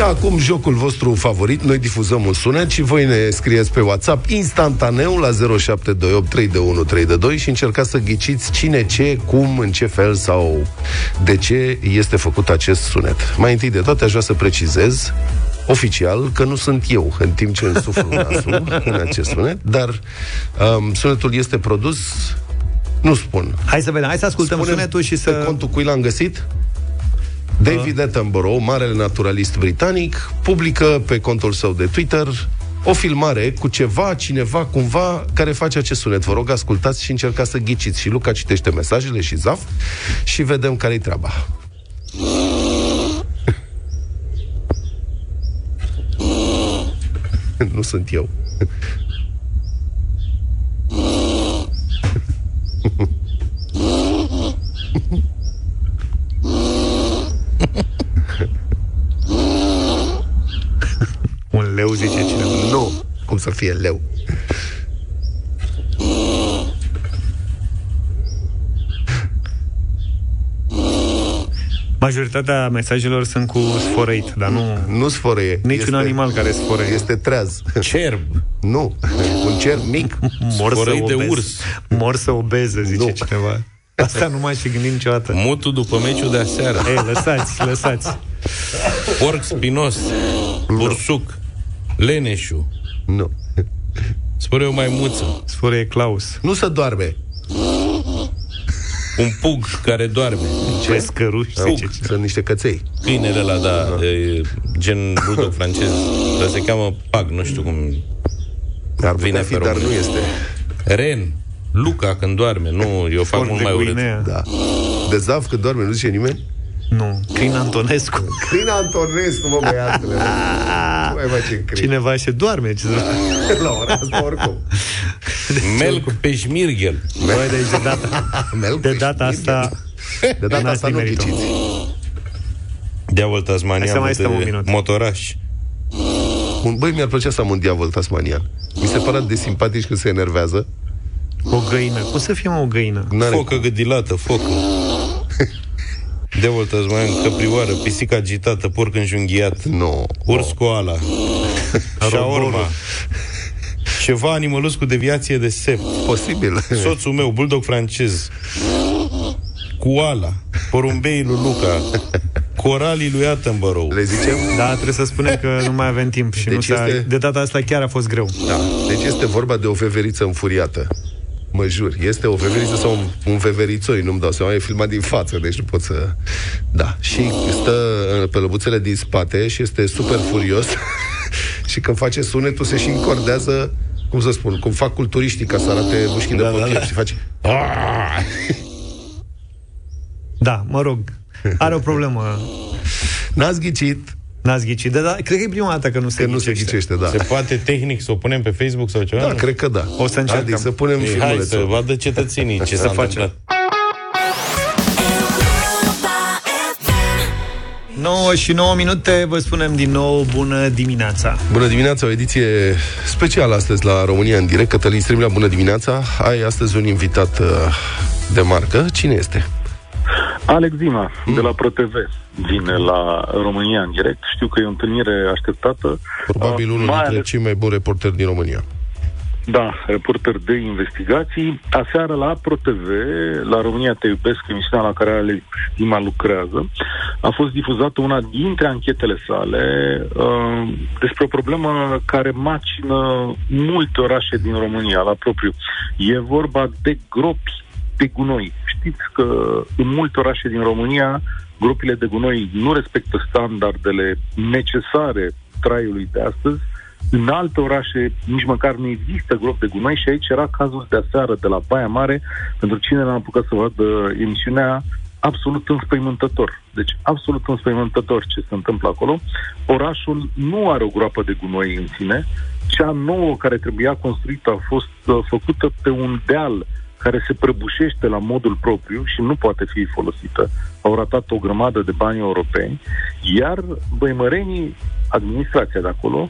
Și acum jocul vostru favorit, noi difuzăm un sunet și voi ne scrieți pe WhatsApp instantaneu la 0728 3 de 1 3 de 2 și încercați să ghiciți cine, ce, cum, în ce fel sau de ce este făcut acest sunet. Mai întâi de toate aș vrea să precizez oficial că nu sunt eu în timp ce însuflu nasul în acest sunet, dar um, sunetul este produs nu spun. Hai să vedem, hai să ascultăm Spune sunetul și să... Pe contul cui l-am găsit? David Attenborough, marele naturalist britanic, publică pe contul său de Twitter o filmare cu ceva, cineva, cumva, care face acest sunet. Vă rog, ascultați și încercați să ghiciți. Și Luca citește mesajele și Zaf și vedem care-i treaba. nu sunt eu. Leu, zice cineva. Nu. Cum să fie leu? Majoritatea mesajelor sunt cu sforeit, dar nu... Nu sfărăie. Niciun Este- animal care sfărăie. Este treaz. Cerb. Nu. Un cer mic. Mor să Sfărăit de obez. urs. Mor să obeze, zice Nu. cineva. Asta nu mai și gândim niciodată. Mutul după meciul de aseară. Ei, lăsați, lăsați. Porc spinos. Bursuc. Leneșu. Nu. Spune o maimuță. Spune Claus. Nu se doarme. Un pug care doarme. Pescăruș, Pug. zice. Sunt niște căței. Câinele ăla, da, e, gen bulldog francez. Dar se cheamă pag, nu știu cum. Ar Vine putea fi, pe dar român. nu este. Ren. Luca când doarme. Nu, eu fac Porc mult de mai urât. Guinea. Da. De zav când doarme, nu zice nimeni? Nu. Crin Antonescu. Crin Antonescu, mă, băiatule. Nu mai face crin. Cineva și doarme. Ce să... La ora asta, oricum. Melc pe șmirghel. Băi, deci de data, Melc de pe data șmirghel. asta... De data N-ați asta nu nimerit-o. ghiciți. Diavol Tasmania. Hai să mai de stăm un minut. Motoraș. Un, băi, mi-ar plăcea să am un diavol tasmanian. Mi se pare atât de simpatic când se enervează. O găină. Cum să fie mă, o găină? N-are Focă gâdilată, focă. Diavol Tasmanian, căprioară, pisică agitată, porc înjunghiat, Nu. urs koala, șaorma, ceva animălus cu deviație de sept, Posibil. soțul meu, bulldog francez, koala, porumbeii lui Luca, coralii lui Attenborough. Le zicem? Da, trebuie să spunem că nu mai avem timp și nu Deci s-a... este- de data asta chiar a fost greu. Da. Deci este vorba de o veveriță înfuriată. Mă jur, este o veveriță sau un, un veverițoi, nu-mi dau seama, e filmat din față, deci nu pot să... Da, și stă uh, pe lăbuțele din spate și este super furios și când face sunetul se și încordează, cum să spun, cum fac culturiștii ca să arate mușchii de Da, da, pompier da. și face... Da, mă rog. Are o problemă. N-ați ghicit N-ați ghicit. De, da, cred că e prima dată că nu se că nu se ghicește. ghicește, da. Se poate tehnic să o punem pe Facebook sau ceva? Da, Nu? cred că da. O să încercăm. Adică să punem Ei, Hai filmulețul. să vadă cetățenii ce Să s-a facem. întâmplat. 9 și 9 minute, vă spunem din nou bună dimineața. Bună dimineața, o ediție specială astăzi la România în direct. Cătălin Strimila, bună dimineața. Ai astăzi un invitat uh, de marcă. Cine este? Alex Dima, de la ProTV, vine la România în direct. Știu că e o întâlnire așteptată. Probabil Uh, unul mai dintre ales- cei mai buni reporteri din România. Da, reporter de investigații. Aseară la ProTV, la România Te Iubesc, emisiunea la care Alex Dima lucrează, a fost difuzată una dintre anchetele sale uh, despre o problemă care macină multe orașe din România, la propriu. E vorba de gropi de gunoi. Știți că în multe orașe din România gropile de gunoi nu respectă standardele necesare traiului de astăzi. În alte orașe nici măcar nu există gropi de gunoi și aici era cazul de aseară de la Baia Mare, pentru cine n-a apucat să vadă emisiunea, absolut înspăimântător. Deci absolut înspăimântător ce se întâmplă acolo. Orașul nu are o groapă de gunoi în sine, cea nouă care trebuia construită a fost uh, făcută pe un deal care se prăbușește la modul propriu și nu poate fi folosită. Au ratat o grămadă de bani europeni, iar băimărenii, administrația de acolo,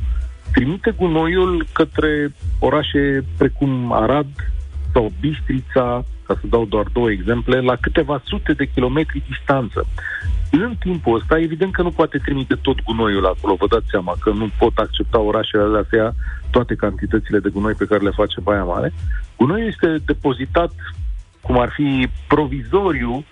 trimite gunoiul către orașe precum Arad sau Bistrița, ca să dau doar două exemple, la câteva sute de kilometri distanță. În timpul ăsta, evident că nu poate trimite tot gunoiul acolo, vă dați seama că nu pot accepta orașele alea să ia toate cantitățile de gunoi pe care le face Baia Mare. Gunoiul este depozitat, cum ar fi provizoriu,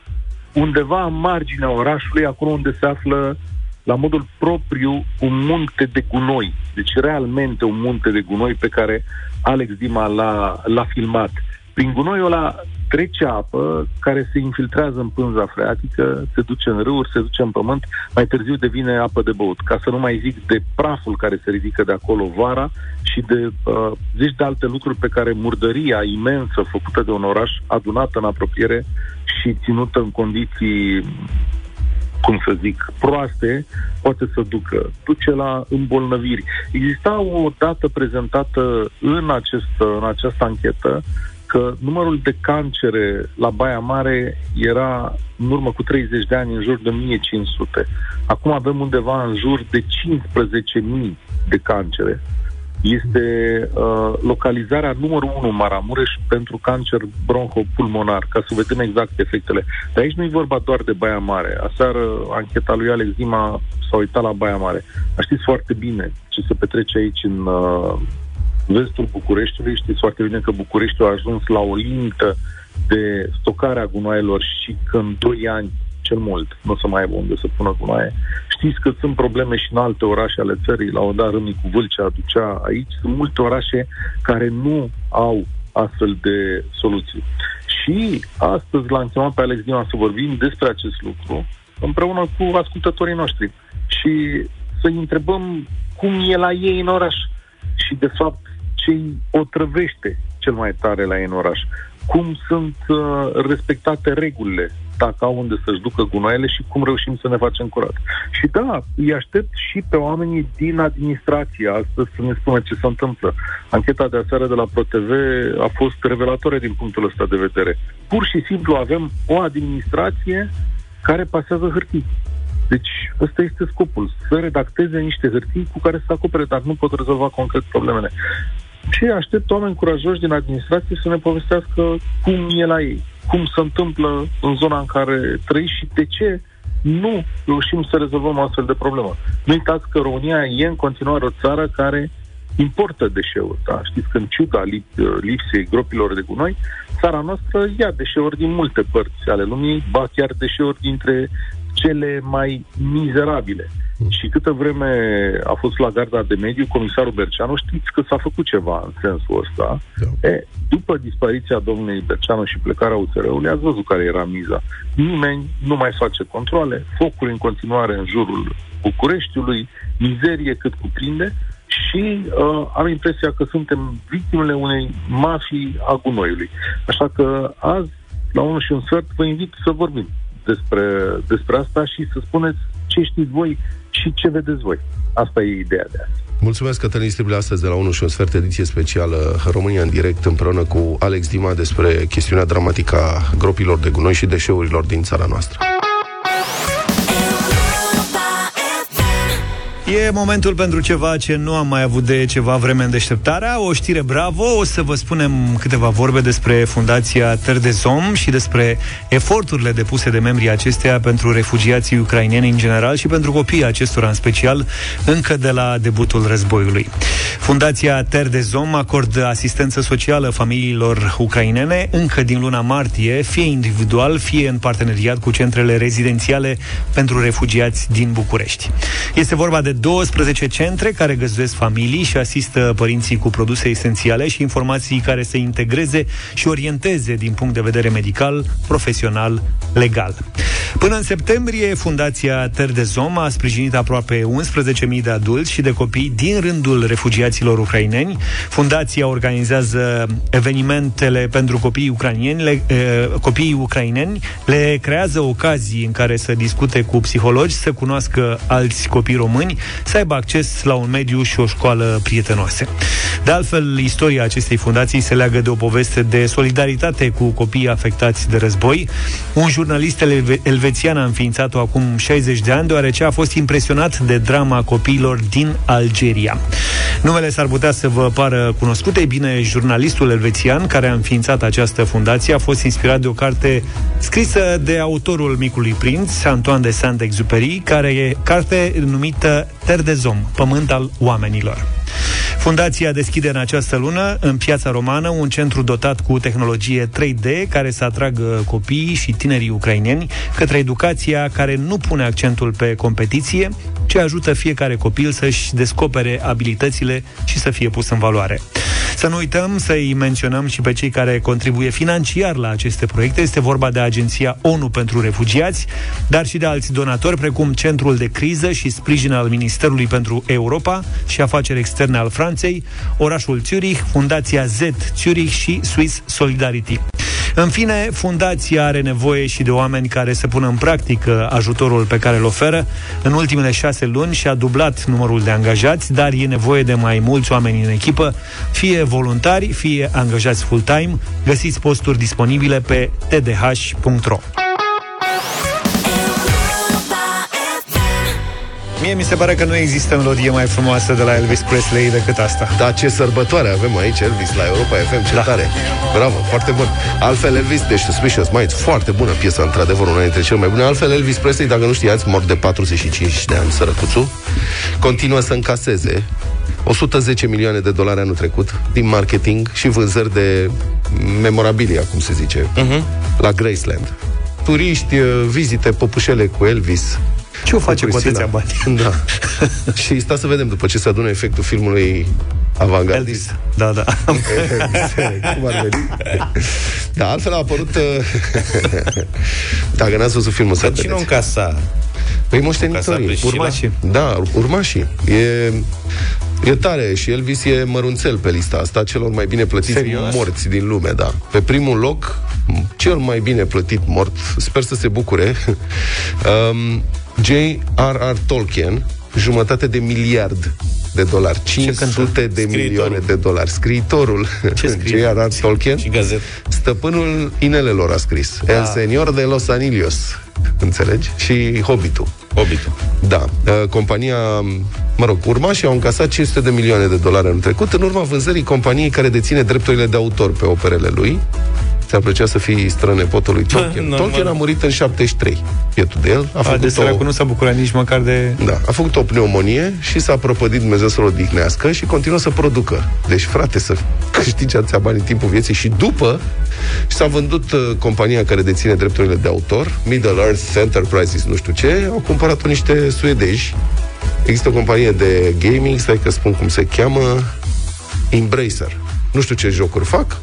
undeva în marginea orașului, acolo unde se află la modul propriu un munte de gunoi. Deci realmente un munte de gunoi pe care Alex Dima l-a, l-a filmat. Prin gunoiul ăla trece apă care se infiltrează în pânza freatică, se duce în râuri, se duce în pământ, mai târziu devine apă de băut. Ca să nu mai zic de praful care se ridică de acolo vara și de uh, zeci de alte lucruri pe care murdăria imensă făcută de un oraș adunată în apropiere și ținută în condiții cum să zic, proaste, poate să ducă. Duce la îmbolnăviri. Exista o dată prezentată în, acest, în această anchetă că numărul de cancere la Baia Mare era în urmă cu 30 de ani în jur de 1500. Acum avem undeva în jur de 15.000 de cancere. Este uh, localizarea numărul 1 în Maramureș pentru cancer bronhopulmonar, ca să vedem exact efectele. Dar aici nu e vorba doar de Baia Mare. Aseară, ancheta lui Alex Zima s-a uitat la Baia Mare. Dar știți foarte bine ce se petrece aici în uh, vestul Bucureștiului. Știți foarte bine că Bucureștiul a ajuns la o limită de stocare a gunoaielor și că în 2 ani cel mult nu o să mai aibă unde să pună gunoaie. Știți că sunt probleme și în alte orașe ale țării, la o da Râmnicu Vâlcea aducea aici, sunt multe orașe care nu au astfel de soluții. Și astăzi l-am chemat pe Alex Dima să vorbim despre acest lucru împreună cu ascultătorii noștri și să-i întrebăm cum e la ei în oraș și, de fapt, ce îi otrăvește cel mai tare la ei în oraș. Cum sunt uh, respectate regulile, dacă au unde să-și ducă gunoaiele și cum reușim să ne facem curat. Și da, îi aștept și pe oamenii din administrație astăzi să ne spună ce se întâmplă. Ancheta de aseară de la ProTV a fost revelatoare din punctul ăsta de vedere. Pur și simplu avem o administrație care pasează hârtii. Deci, ăsta este scopul, să redacteze niște hârtii cu care să acopere, dar nu pot rezolva concret problemele. Și aștept oameni curajoși din administrație să ne povestească cum e la ei, cum se întâmplă în zona în care trăiți și de ce nu reușim să rezolvăm o astfel de problemă. Nu uitați că România e în continuare o țară care importă deșeuri. Da? Știți că în ciuda lip- lipsei gropilor de gunoi, țara noastră ia deșeuri din multe părți ale lumii, ba chiar deșeuri dintre cele mai mizerabile. Și câtă vreme a fost la garda de mediu, comisarul Berceanu, știți că s-a făcut ceva în sensul ăsta. Da. E, după dispariția domnului Berceanu și plecarea USR-ului, ați văzut care era miza. Nimeni nu mai face controle, focuri în continuare în jurul Bucureștiului, mizerie cât cuprinde și uh, am impresia că suntem victimele unei mafii a gunoiului. Așa că azi, la 1 și un sfert, vă invit să vorbim despre, despre asta și să spuneți ce știți voi și ce vedeți voi. Asta e ideea de azi. Mulțumesc, Cătălin Strible, astăzi de la 1 și un sfert ediție specială România în direct împreună cu Alex Dima despre chestiunea dramatică a gropilor de gunoi și deșeurilor din țara noastră. E momentul pentru ceva ce nu am mai avut de ceva vreme în deșteptarea, o știre bravo, o să vă spunem câteva vorbe despre Fundația Ter de Zom și despre eforturile depuse de membrii acesteia pentru refugiații ucraineni în general și pentru copiii acestora în special, încă de la debutul războiului. Fundația Ter de Zom acordă asistență socială familiilor ucrainene încă din luna martie, fie individual, fie în parteneriat cu centrele rezidențiale pentru refugiați din București. Este vorba de 12 centre care găzduiesc familii și asistă părinții cu produse esențiale și informații care să integreze și orienteze din punct de vedere medical, profesional, legal. Până în septembrie, Fundația Terdezom a sprijinit aproape 11.000 de adulți și de copii din rândul refugiaților ucraineni. Fundația organizează evenimentele pentru copiii ucrainieni, le, eh, copiii ucraineni, le creează ocazii în care să discute cu psihologi, să cunoască alți copii români, să aibă acces la un mediu și o școală prietenoase. De altfel, istoria acestei fundații se leagă de o poveste de solidaritate cu copiii afectați de război. Un jurnalist elve- elvețian a înființat-o acum 60 de ani, deoarece a fost impresionat de drama copiilor din Algeria. Numele s-ar putea să vă pară cunoscut, ei bine, jurnalistul elvețian care a înființat această fundație a fost inspirat de o carte scrisă de autorul Micului Prinț, Antoine de Saint-Exupéry, care e carte numită Terre des Hommes, Pământ al oamenilor. Fundația deschide în această lună, în piața romană, un centru dotat cu tehnologie 3D care să atragă copiii și tinerii ucraineni către educația care nu pune accentul pe competiție, ci ajută fiecare copil să-și descopere abilitățile și să fie pus în valoare. Să nu uităm să-i menționăm și pe cei care contribuie financiar la aceste proiecte. Este vorba de Agenția ONU pentru Refugiați, dar și de alți donatori, precum Centrul de Criză și Sprijin al Ministerului pentru Europa și Afaceri Externe al Franței, orașul Zurich, Fundația Z Zurich și Swiss Solidarity. În fine, fundația are nevoie și de oameni care să pună în practică ajutorul pe care îl oferă. În ultimele șase luni și-a dublat numărul de angajați, dar e nevoie de mai mulți oameni în echipă, fie voluntari, fie angajați full-time. Găsiți posturi disponibile pe tdh.ro. Mie mi se pare că nu există melodie mai frumoasă de la Elvis Presley decât asta. Da, ce sărbătoare avem aici, Elvis, la Europa FM, ce da. tare. Bravo, foarte bun. Altfel, Elvis, deci Suspicious Minds, foarte bună piesă, într-adevăr, una dintre cele mai bune. Altfel, Elvis Presley, dacă nu știați, mort de 45 de ani, sărăcuțul, continuă să încaseze 110 milioane de dolari anul trecut din marketing și vânzări de memorabilia, cum se zice, uh-huh. la Graceland. Turiști, vizite, popușele cu Elvis, Ce o face cu atâția bani? Da. și sta să vedem după ce se adună efectul filmului avangardist. Da, da. Cum ar veni? Da, altfel a apărut... uh, Dacă n-ați văzut filmul, să Dar cine o încasa? Păi moștenitorii. Încasa Urmașii. Da, urmașii. E, e tare și Elvis e mărunțel pe lista asta celor mai bine plătiți Serios? morți din lume, da. Pe primul loc, cel mai bine plătit mort, sper să se bucure, um, J.R.R. Tolkien, jumătate de miliard de dolari, 500 de milioane de dolari. Scriitorul J.R.R. Tolkien, Și gazet. stăpânul inelelor a scris. Da. El Señor de los Anillos. Înțelegi? Și Hobbitul. Hobbitul. Da. Uh, Compania, mă rog, urmașii au încasat 500 de milioane de dolari anul trecut în urma vânzării companiei care deține drepturile de autor pe operele lui. Ți-ar plăcea să fii strănepotul lui Tolkien. normal. Tolkien a murit în 73. Pietul de el. A A, făcut de o... săracul nu s-a bucurat nici măcar de... Da, a făcut o pneumonie și s-a prăpădit Dumnezeu să-l odihnească și continuă să producă. Deci, frate, să câștigi atâția bani în timpul vieții și după și s-a vândut uh, compania care deține drepturile de autor, Middle Earth Enterprises, nu știu ce, au cumpărat-o niște suedeji. Există o companie de gaming, stai că spun cum se cheamă, Embracer. Nu știu ce jocuri fac,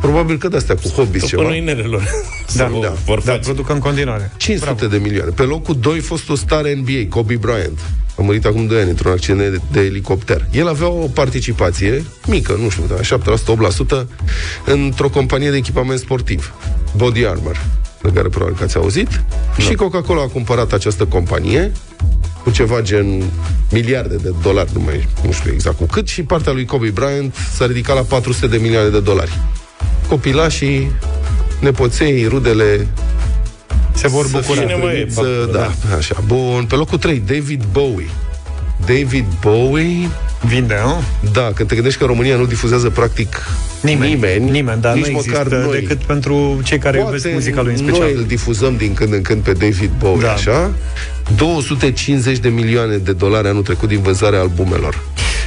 Probabil că de-astea cu hobby ceva. Până inelelor. Da, da, vor da, face. produc în continuare. 500 Bravo. de milioane. Pe locul 2 fostul star NBA, Kobe Bryant. A murit acum 2 ani într-un accident de, de elicopter. El avea o participație mică, nu știu, da, 7%, 8% într-o companie de echipament sportiv, Body Armor, de care probabil că ați auzit. Da. Și Coca-Cola a cumpărat această companie cu ceva gen miliarde de dolari, nu mai nu știu exact cu cât, și partea lui Kobe Bryant s-a ridicat la 400 de milioane de dolari. Copilașii, nepoței, rudele Se vor să bucura. fie Cine mai e primiți, pe acolo, da, așa. Bun, pe locul 3, David Bowie. David Bowie, Vinde, nu? da, când te gândești că România nu difuzează practic Nimeni. nimeni, Nimeni, dar nici nu măcar există noi. decât pentru cei care Poate iubesc muzica lui în special. Noi îl difuzăm din când în când pe David Bowie, Da. așa. 250 de milioane de dolari anul trecut din vânzarea albumelor.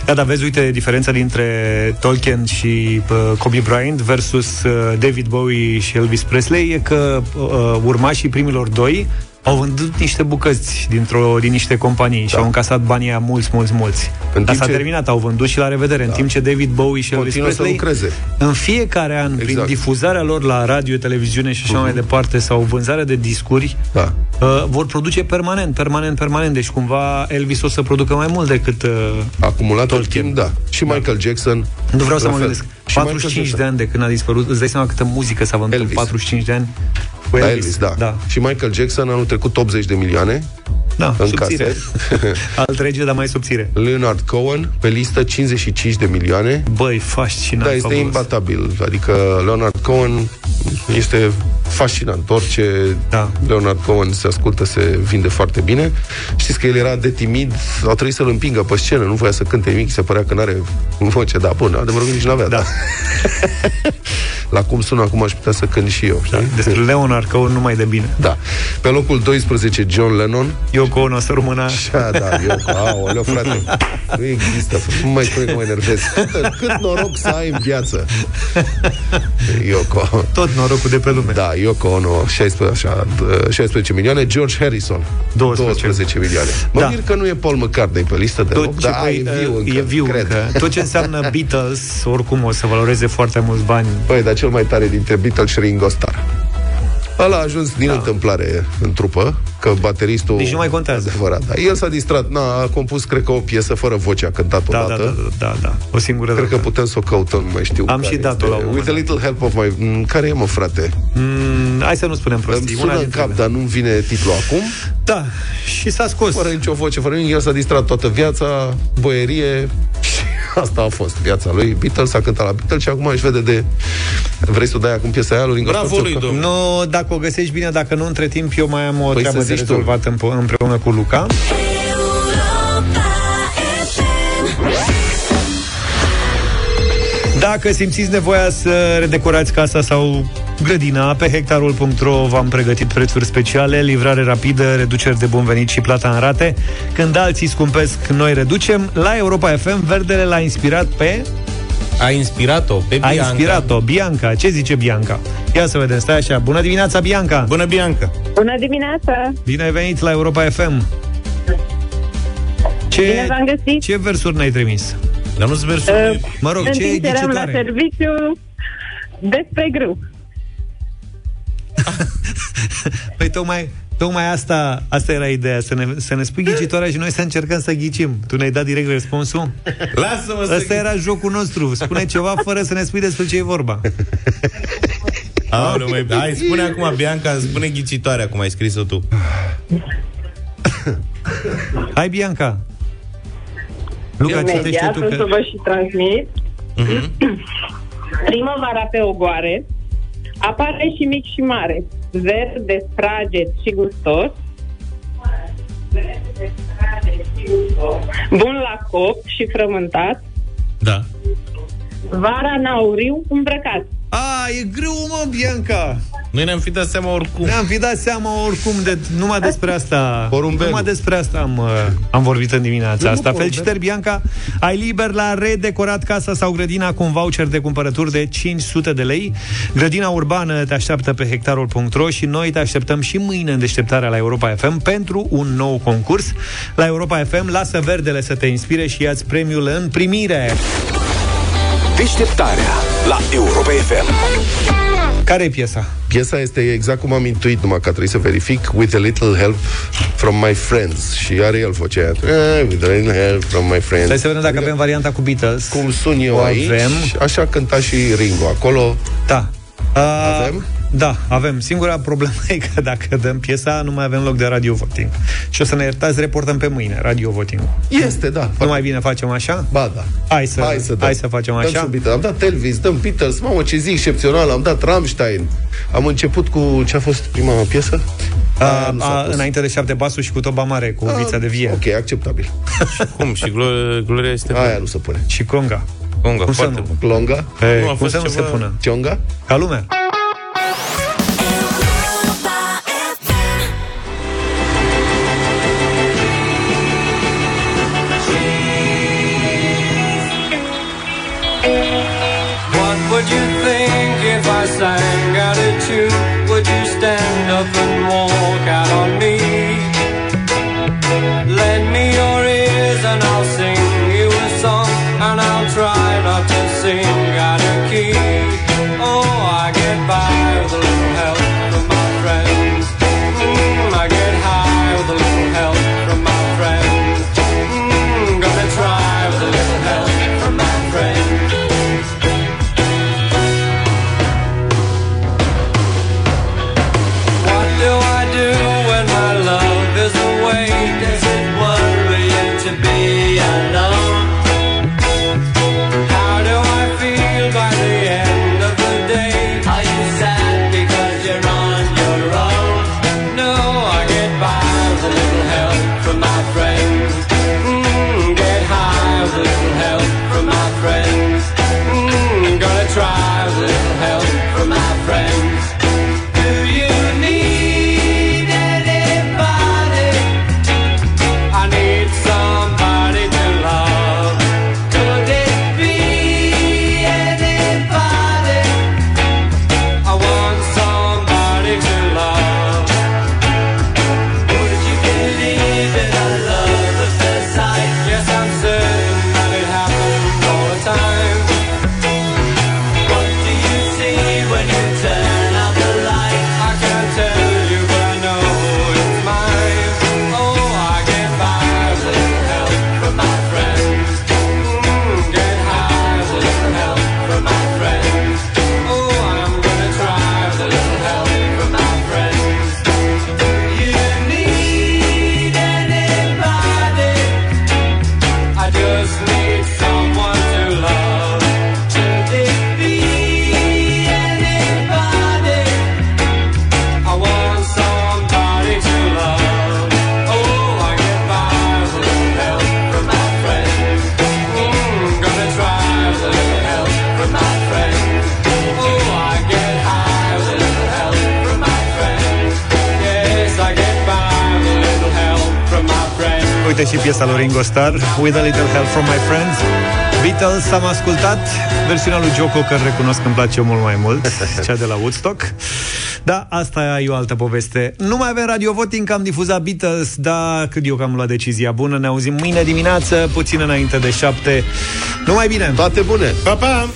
Da, dar vezi, uite, diferența dintre Tolkien și uh, Kobe Bryant versus uh, David Bowie și Elvis Presley e că uh, urmașii primilor doi au vândut niște bucăți dintr-o, din niște companii da. și au încasat banii aia mulți, mulți, mulți. În Dar timp s-a ce- terminat, au vândut și la revedere. Da. În timp ce David Bowie și Elvis Continuă să Presley, lucreze. în fiecare an, exact. prin Exact. difuzarea lor la radio, televiziune și așa Mhm. mai departe, sau vânzarea de discuri, Da. uh, vor produce permanent, permanent, permanent. Deci cumva Elvis o să producă mai mult decât uh, Acumulat în timp, da. Și Michael Jackson. nu vreau să la mă fel. gândesc. Și 45 Michael de ani de când a dispărut. Îți dai seama câtă muzică s-a vândut în Elvis. 45 de ani? Cu Da, Elvis. Elvis, da. da. Și Michael Jackson anul trecut 80 de milioane Da, în subțire. case. Alt rege, dar mai subțire. Leonard Cohen pe listă 55 de milioane. Băi, fascinant. Da, este fabulos. imbatabil. Adică Leonard Cohen este fascinant. Orice Da. Leonard Cohen se ascultă, se vinde foarte bine. Știți că el era de timid, au trebuit să-l împingă pe scenă, nu voia să cânte nimic, se părea că n-are voce, da, bun, adevărul că nici n-avea, da. La cum sună acum aș putea să cânt și eu, știi? Despre Leonard Cohen numai de bine. Da. Pe locul 12, John Lennon. Yoko Ono să rămână... Așa, da, Yoko, aoleu, frate. Nu există, nu mai spune că mă enervez. Cât, cât noroc să ai în viață. Yoko. Tot norocul de pe lume. Da, Yoko Ono, 16, așa, d- 16 milioane. George Harrison, 12, 12 milioane. Mă Da. mir că nu e Paul McCartney pe listă de Tot loc, ce, dar ai, băi, e viu uh, încă, e viu cred. încă. Tot ce înseamnă Beatles, oricum o să valoreze foarte mulți bani. Băi, dar cel mai tare dintre Beatles și Ringo Starr. Ăla a ajuns din da. întâmplare în trupă, că bateristul... Nici nu mai contează. Adevărat, da. El s-a distrat, na, a compus, cred că, o piesă fără voce, a cântat Da, odată. da, da, da, da, da. O singură Cred dată. că putem să o căutăm, nu mai știu. Am care și dat-o este. la un moment With a little help of my... Mm, Care e, mă, frate? Mm, hai să nu spunem Îmi prostii. sună în dintre cap, ele. dar nu-mi vine titlul acum. Da, și s-a scos. Fără nicio voce, fără nimic. El s-a distrat toată viața, boierie și asta a fost viața lui. Beatles a cântat la Beatles și acum își vede de... Vrei să o dai acum piesa aia lui Ringo Bravo Starr? lui, Sau- domnule. Nu, dacă o găsești bine, dacă nu, între timp, eu mai am o Păi treabă să de zici tu. rezolvat împ- împreună cu Luca. Dacă simțiți nevoia să redecorați casa sau grădina, pe hectarul.ro v-am pregătit prețuri speciale, livrare rapidă, reduceri de bun venit și plata în rate. Când alții scumpesc, noi reducem. La Europa FM, Verdele l-a inspirat pe... A inspirat-o pe A Bianca. inspirat-o, Bianca. Ce zice Bianca? Ia să vedem, stai așa. Bună dimineața, Bianca! Bună, Bianca! Bună dimineața! Bine ai venit la Europa FM. Ce, Bine v-am găsit! ce versuri ne-ai trimis? Dar nu-ți versuri. Uh, Mă rog, în ce timp ce eram la ghicitare? serviciu despre grâu. Păi tocmai, tocmai asta, asta era ideea, să ne, să ne spui ghicitoarea și noi să încercăm să ghicim. Tu ne-ai dat direct răspunsul? Lasă-mă să... Ăsta era jocul nostru. Spune ceva fără să ne spui despre ce e vorba. Aoleu, mai... Hai, spune acum, Bianca, spune ghicitoarea, cum ai scris-o tu. Hai, Bianca. Luca, citește Imediat tu o să că... vă și transmit. Mhm. Primăvara pe ogoare apare și mic și mare, verde, fraged și gustos, bun la cop și frământat, Da. vara în auriu îmbrăcat. A, e greu, mă, Bianca! Noi ne-am fi dat seama oricum. Ne-am fi dat seama oricum de numai despre asta. Porumbelul. Numai despre asta am, uh, am vorbit în dimineața Nu, asta. porumbel. Felicitări, Bianca. Ai liber la redecorat casa sau grădina cu un voucher de cumpărături de 500 de lei. Grădina urbană te așteaptă pe hectarul.ro și noi te așteptăm și mâine în deșteptarea la Europa FM pentru un nou concurs. La Europa FM, lasă verdele să te inspire și ia-ți premiul în primire. Deșteptarea la Europa FM. Care e piesa? Piesa este exact cum am intuit, numai că a trebuit să verific With a little help from my friends Și are el vocea aia eh, With a little help from my friends Hai să vedem dacă avem varianta cu Beatles. Cum sun eu O aici avem. Așa cânta și Ringo Acolo Da. A, Avem? Da, avem. Singura problemă e că dacă dăm piesa, nu mai avem loc de radio voting. Și o să ne iertați, reportăm pe mâine radio voting. Este, da Nu mai bine facem așa? Ba da Hai să, Hai să, dăm. hai să facem Dăm așa. și un Beatles. Am dat Elvis, dăm Beatles Mamă, ce zi excepțional Am dat Rammstein Am început cu... Ce a fost prima piesă? A, nu s-a a, pus. înainte de șapte basuri și cu toba mare, cu vița de vie. Ok, acceptabil Cum? Și Glo- Gloria este Aia nu se pune Și conga. Conga, Cum să foarte nu? bun. Longa? Ei, Nu, a cum fost să nu ceva- se pună? Cionga? Ca lumea. Piesa lui Ringo Starr, With a Little Help from My Friends. Beatles am ascultat versiunea lui Joe Cocker, recunosc că îmi place mult mai mult, cea de la Woodstock. Da, asta e o altă poveste. Nu mai avem radio voting, că am difuzat Beatles, dar cât eu că am luat decizia bună. Ne auzim mâine dimineață, puțin înainte de șapte. Numai bine! Toate bune! Pa, pa!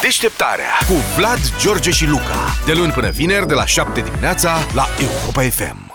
Deșteptarea cu Vlad, George și Luca. De luni până vineri, de la 7 dimineața, la Europa FM.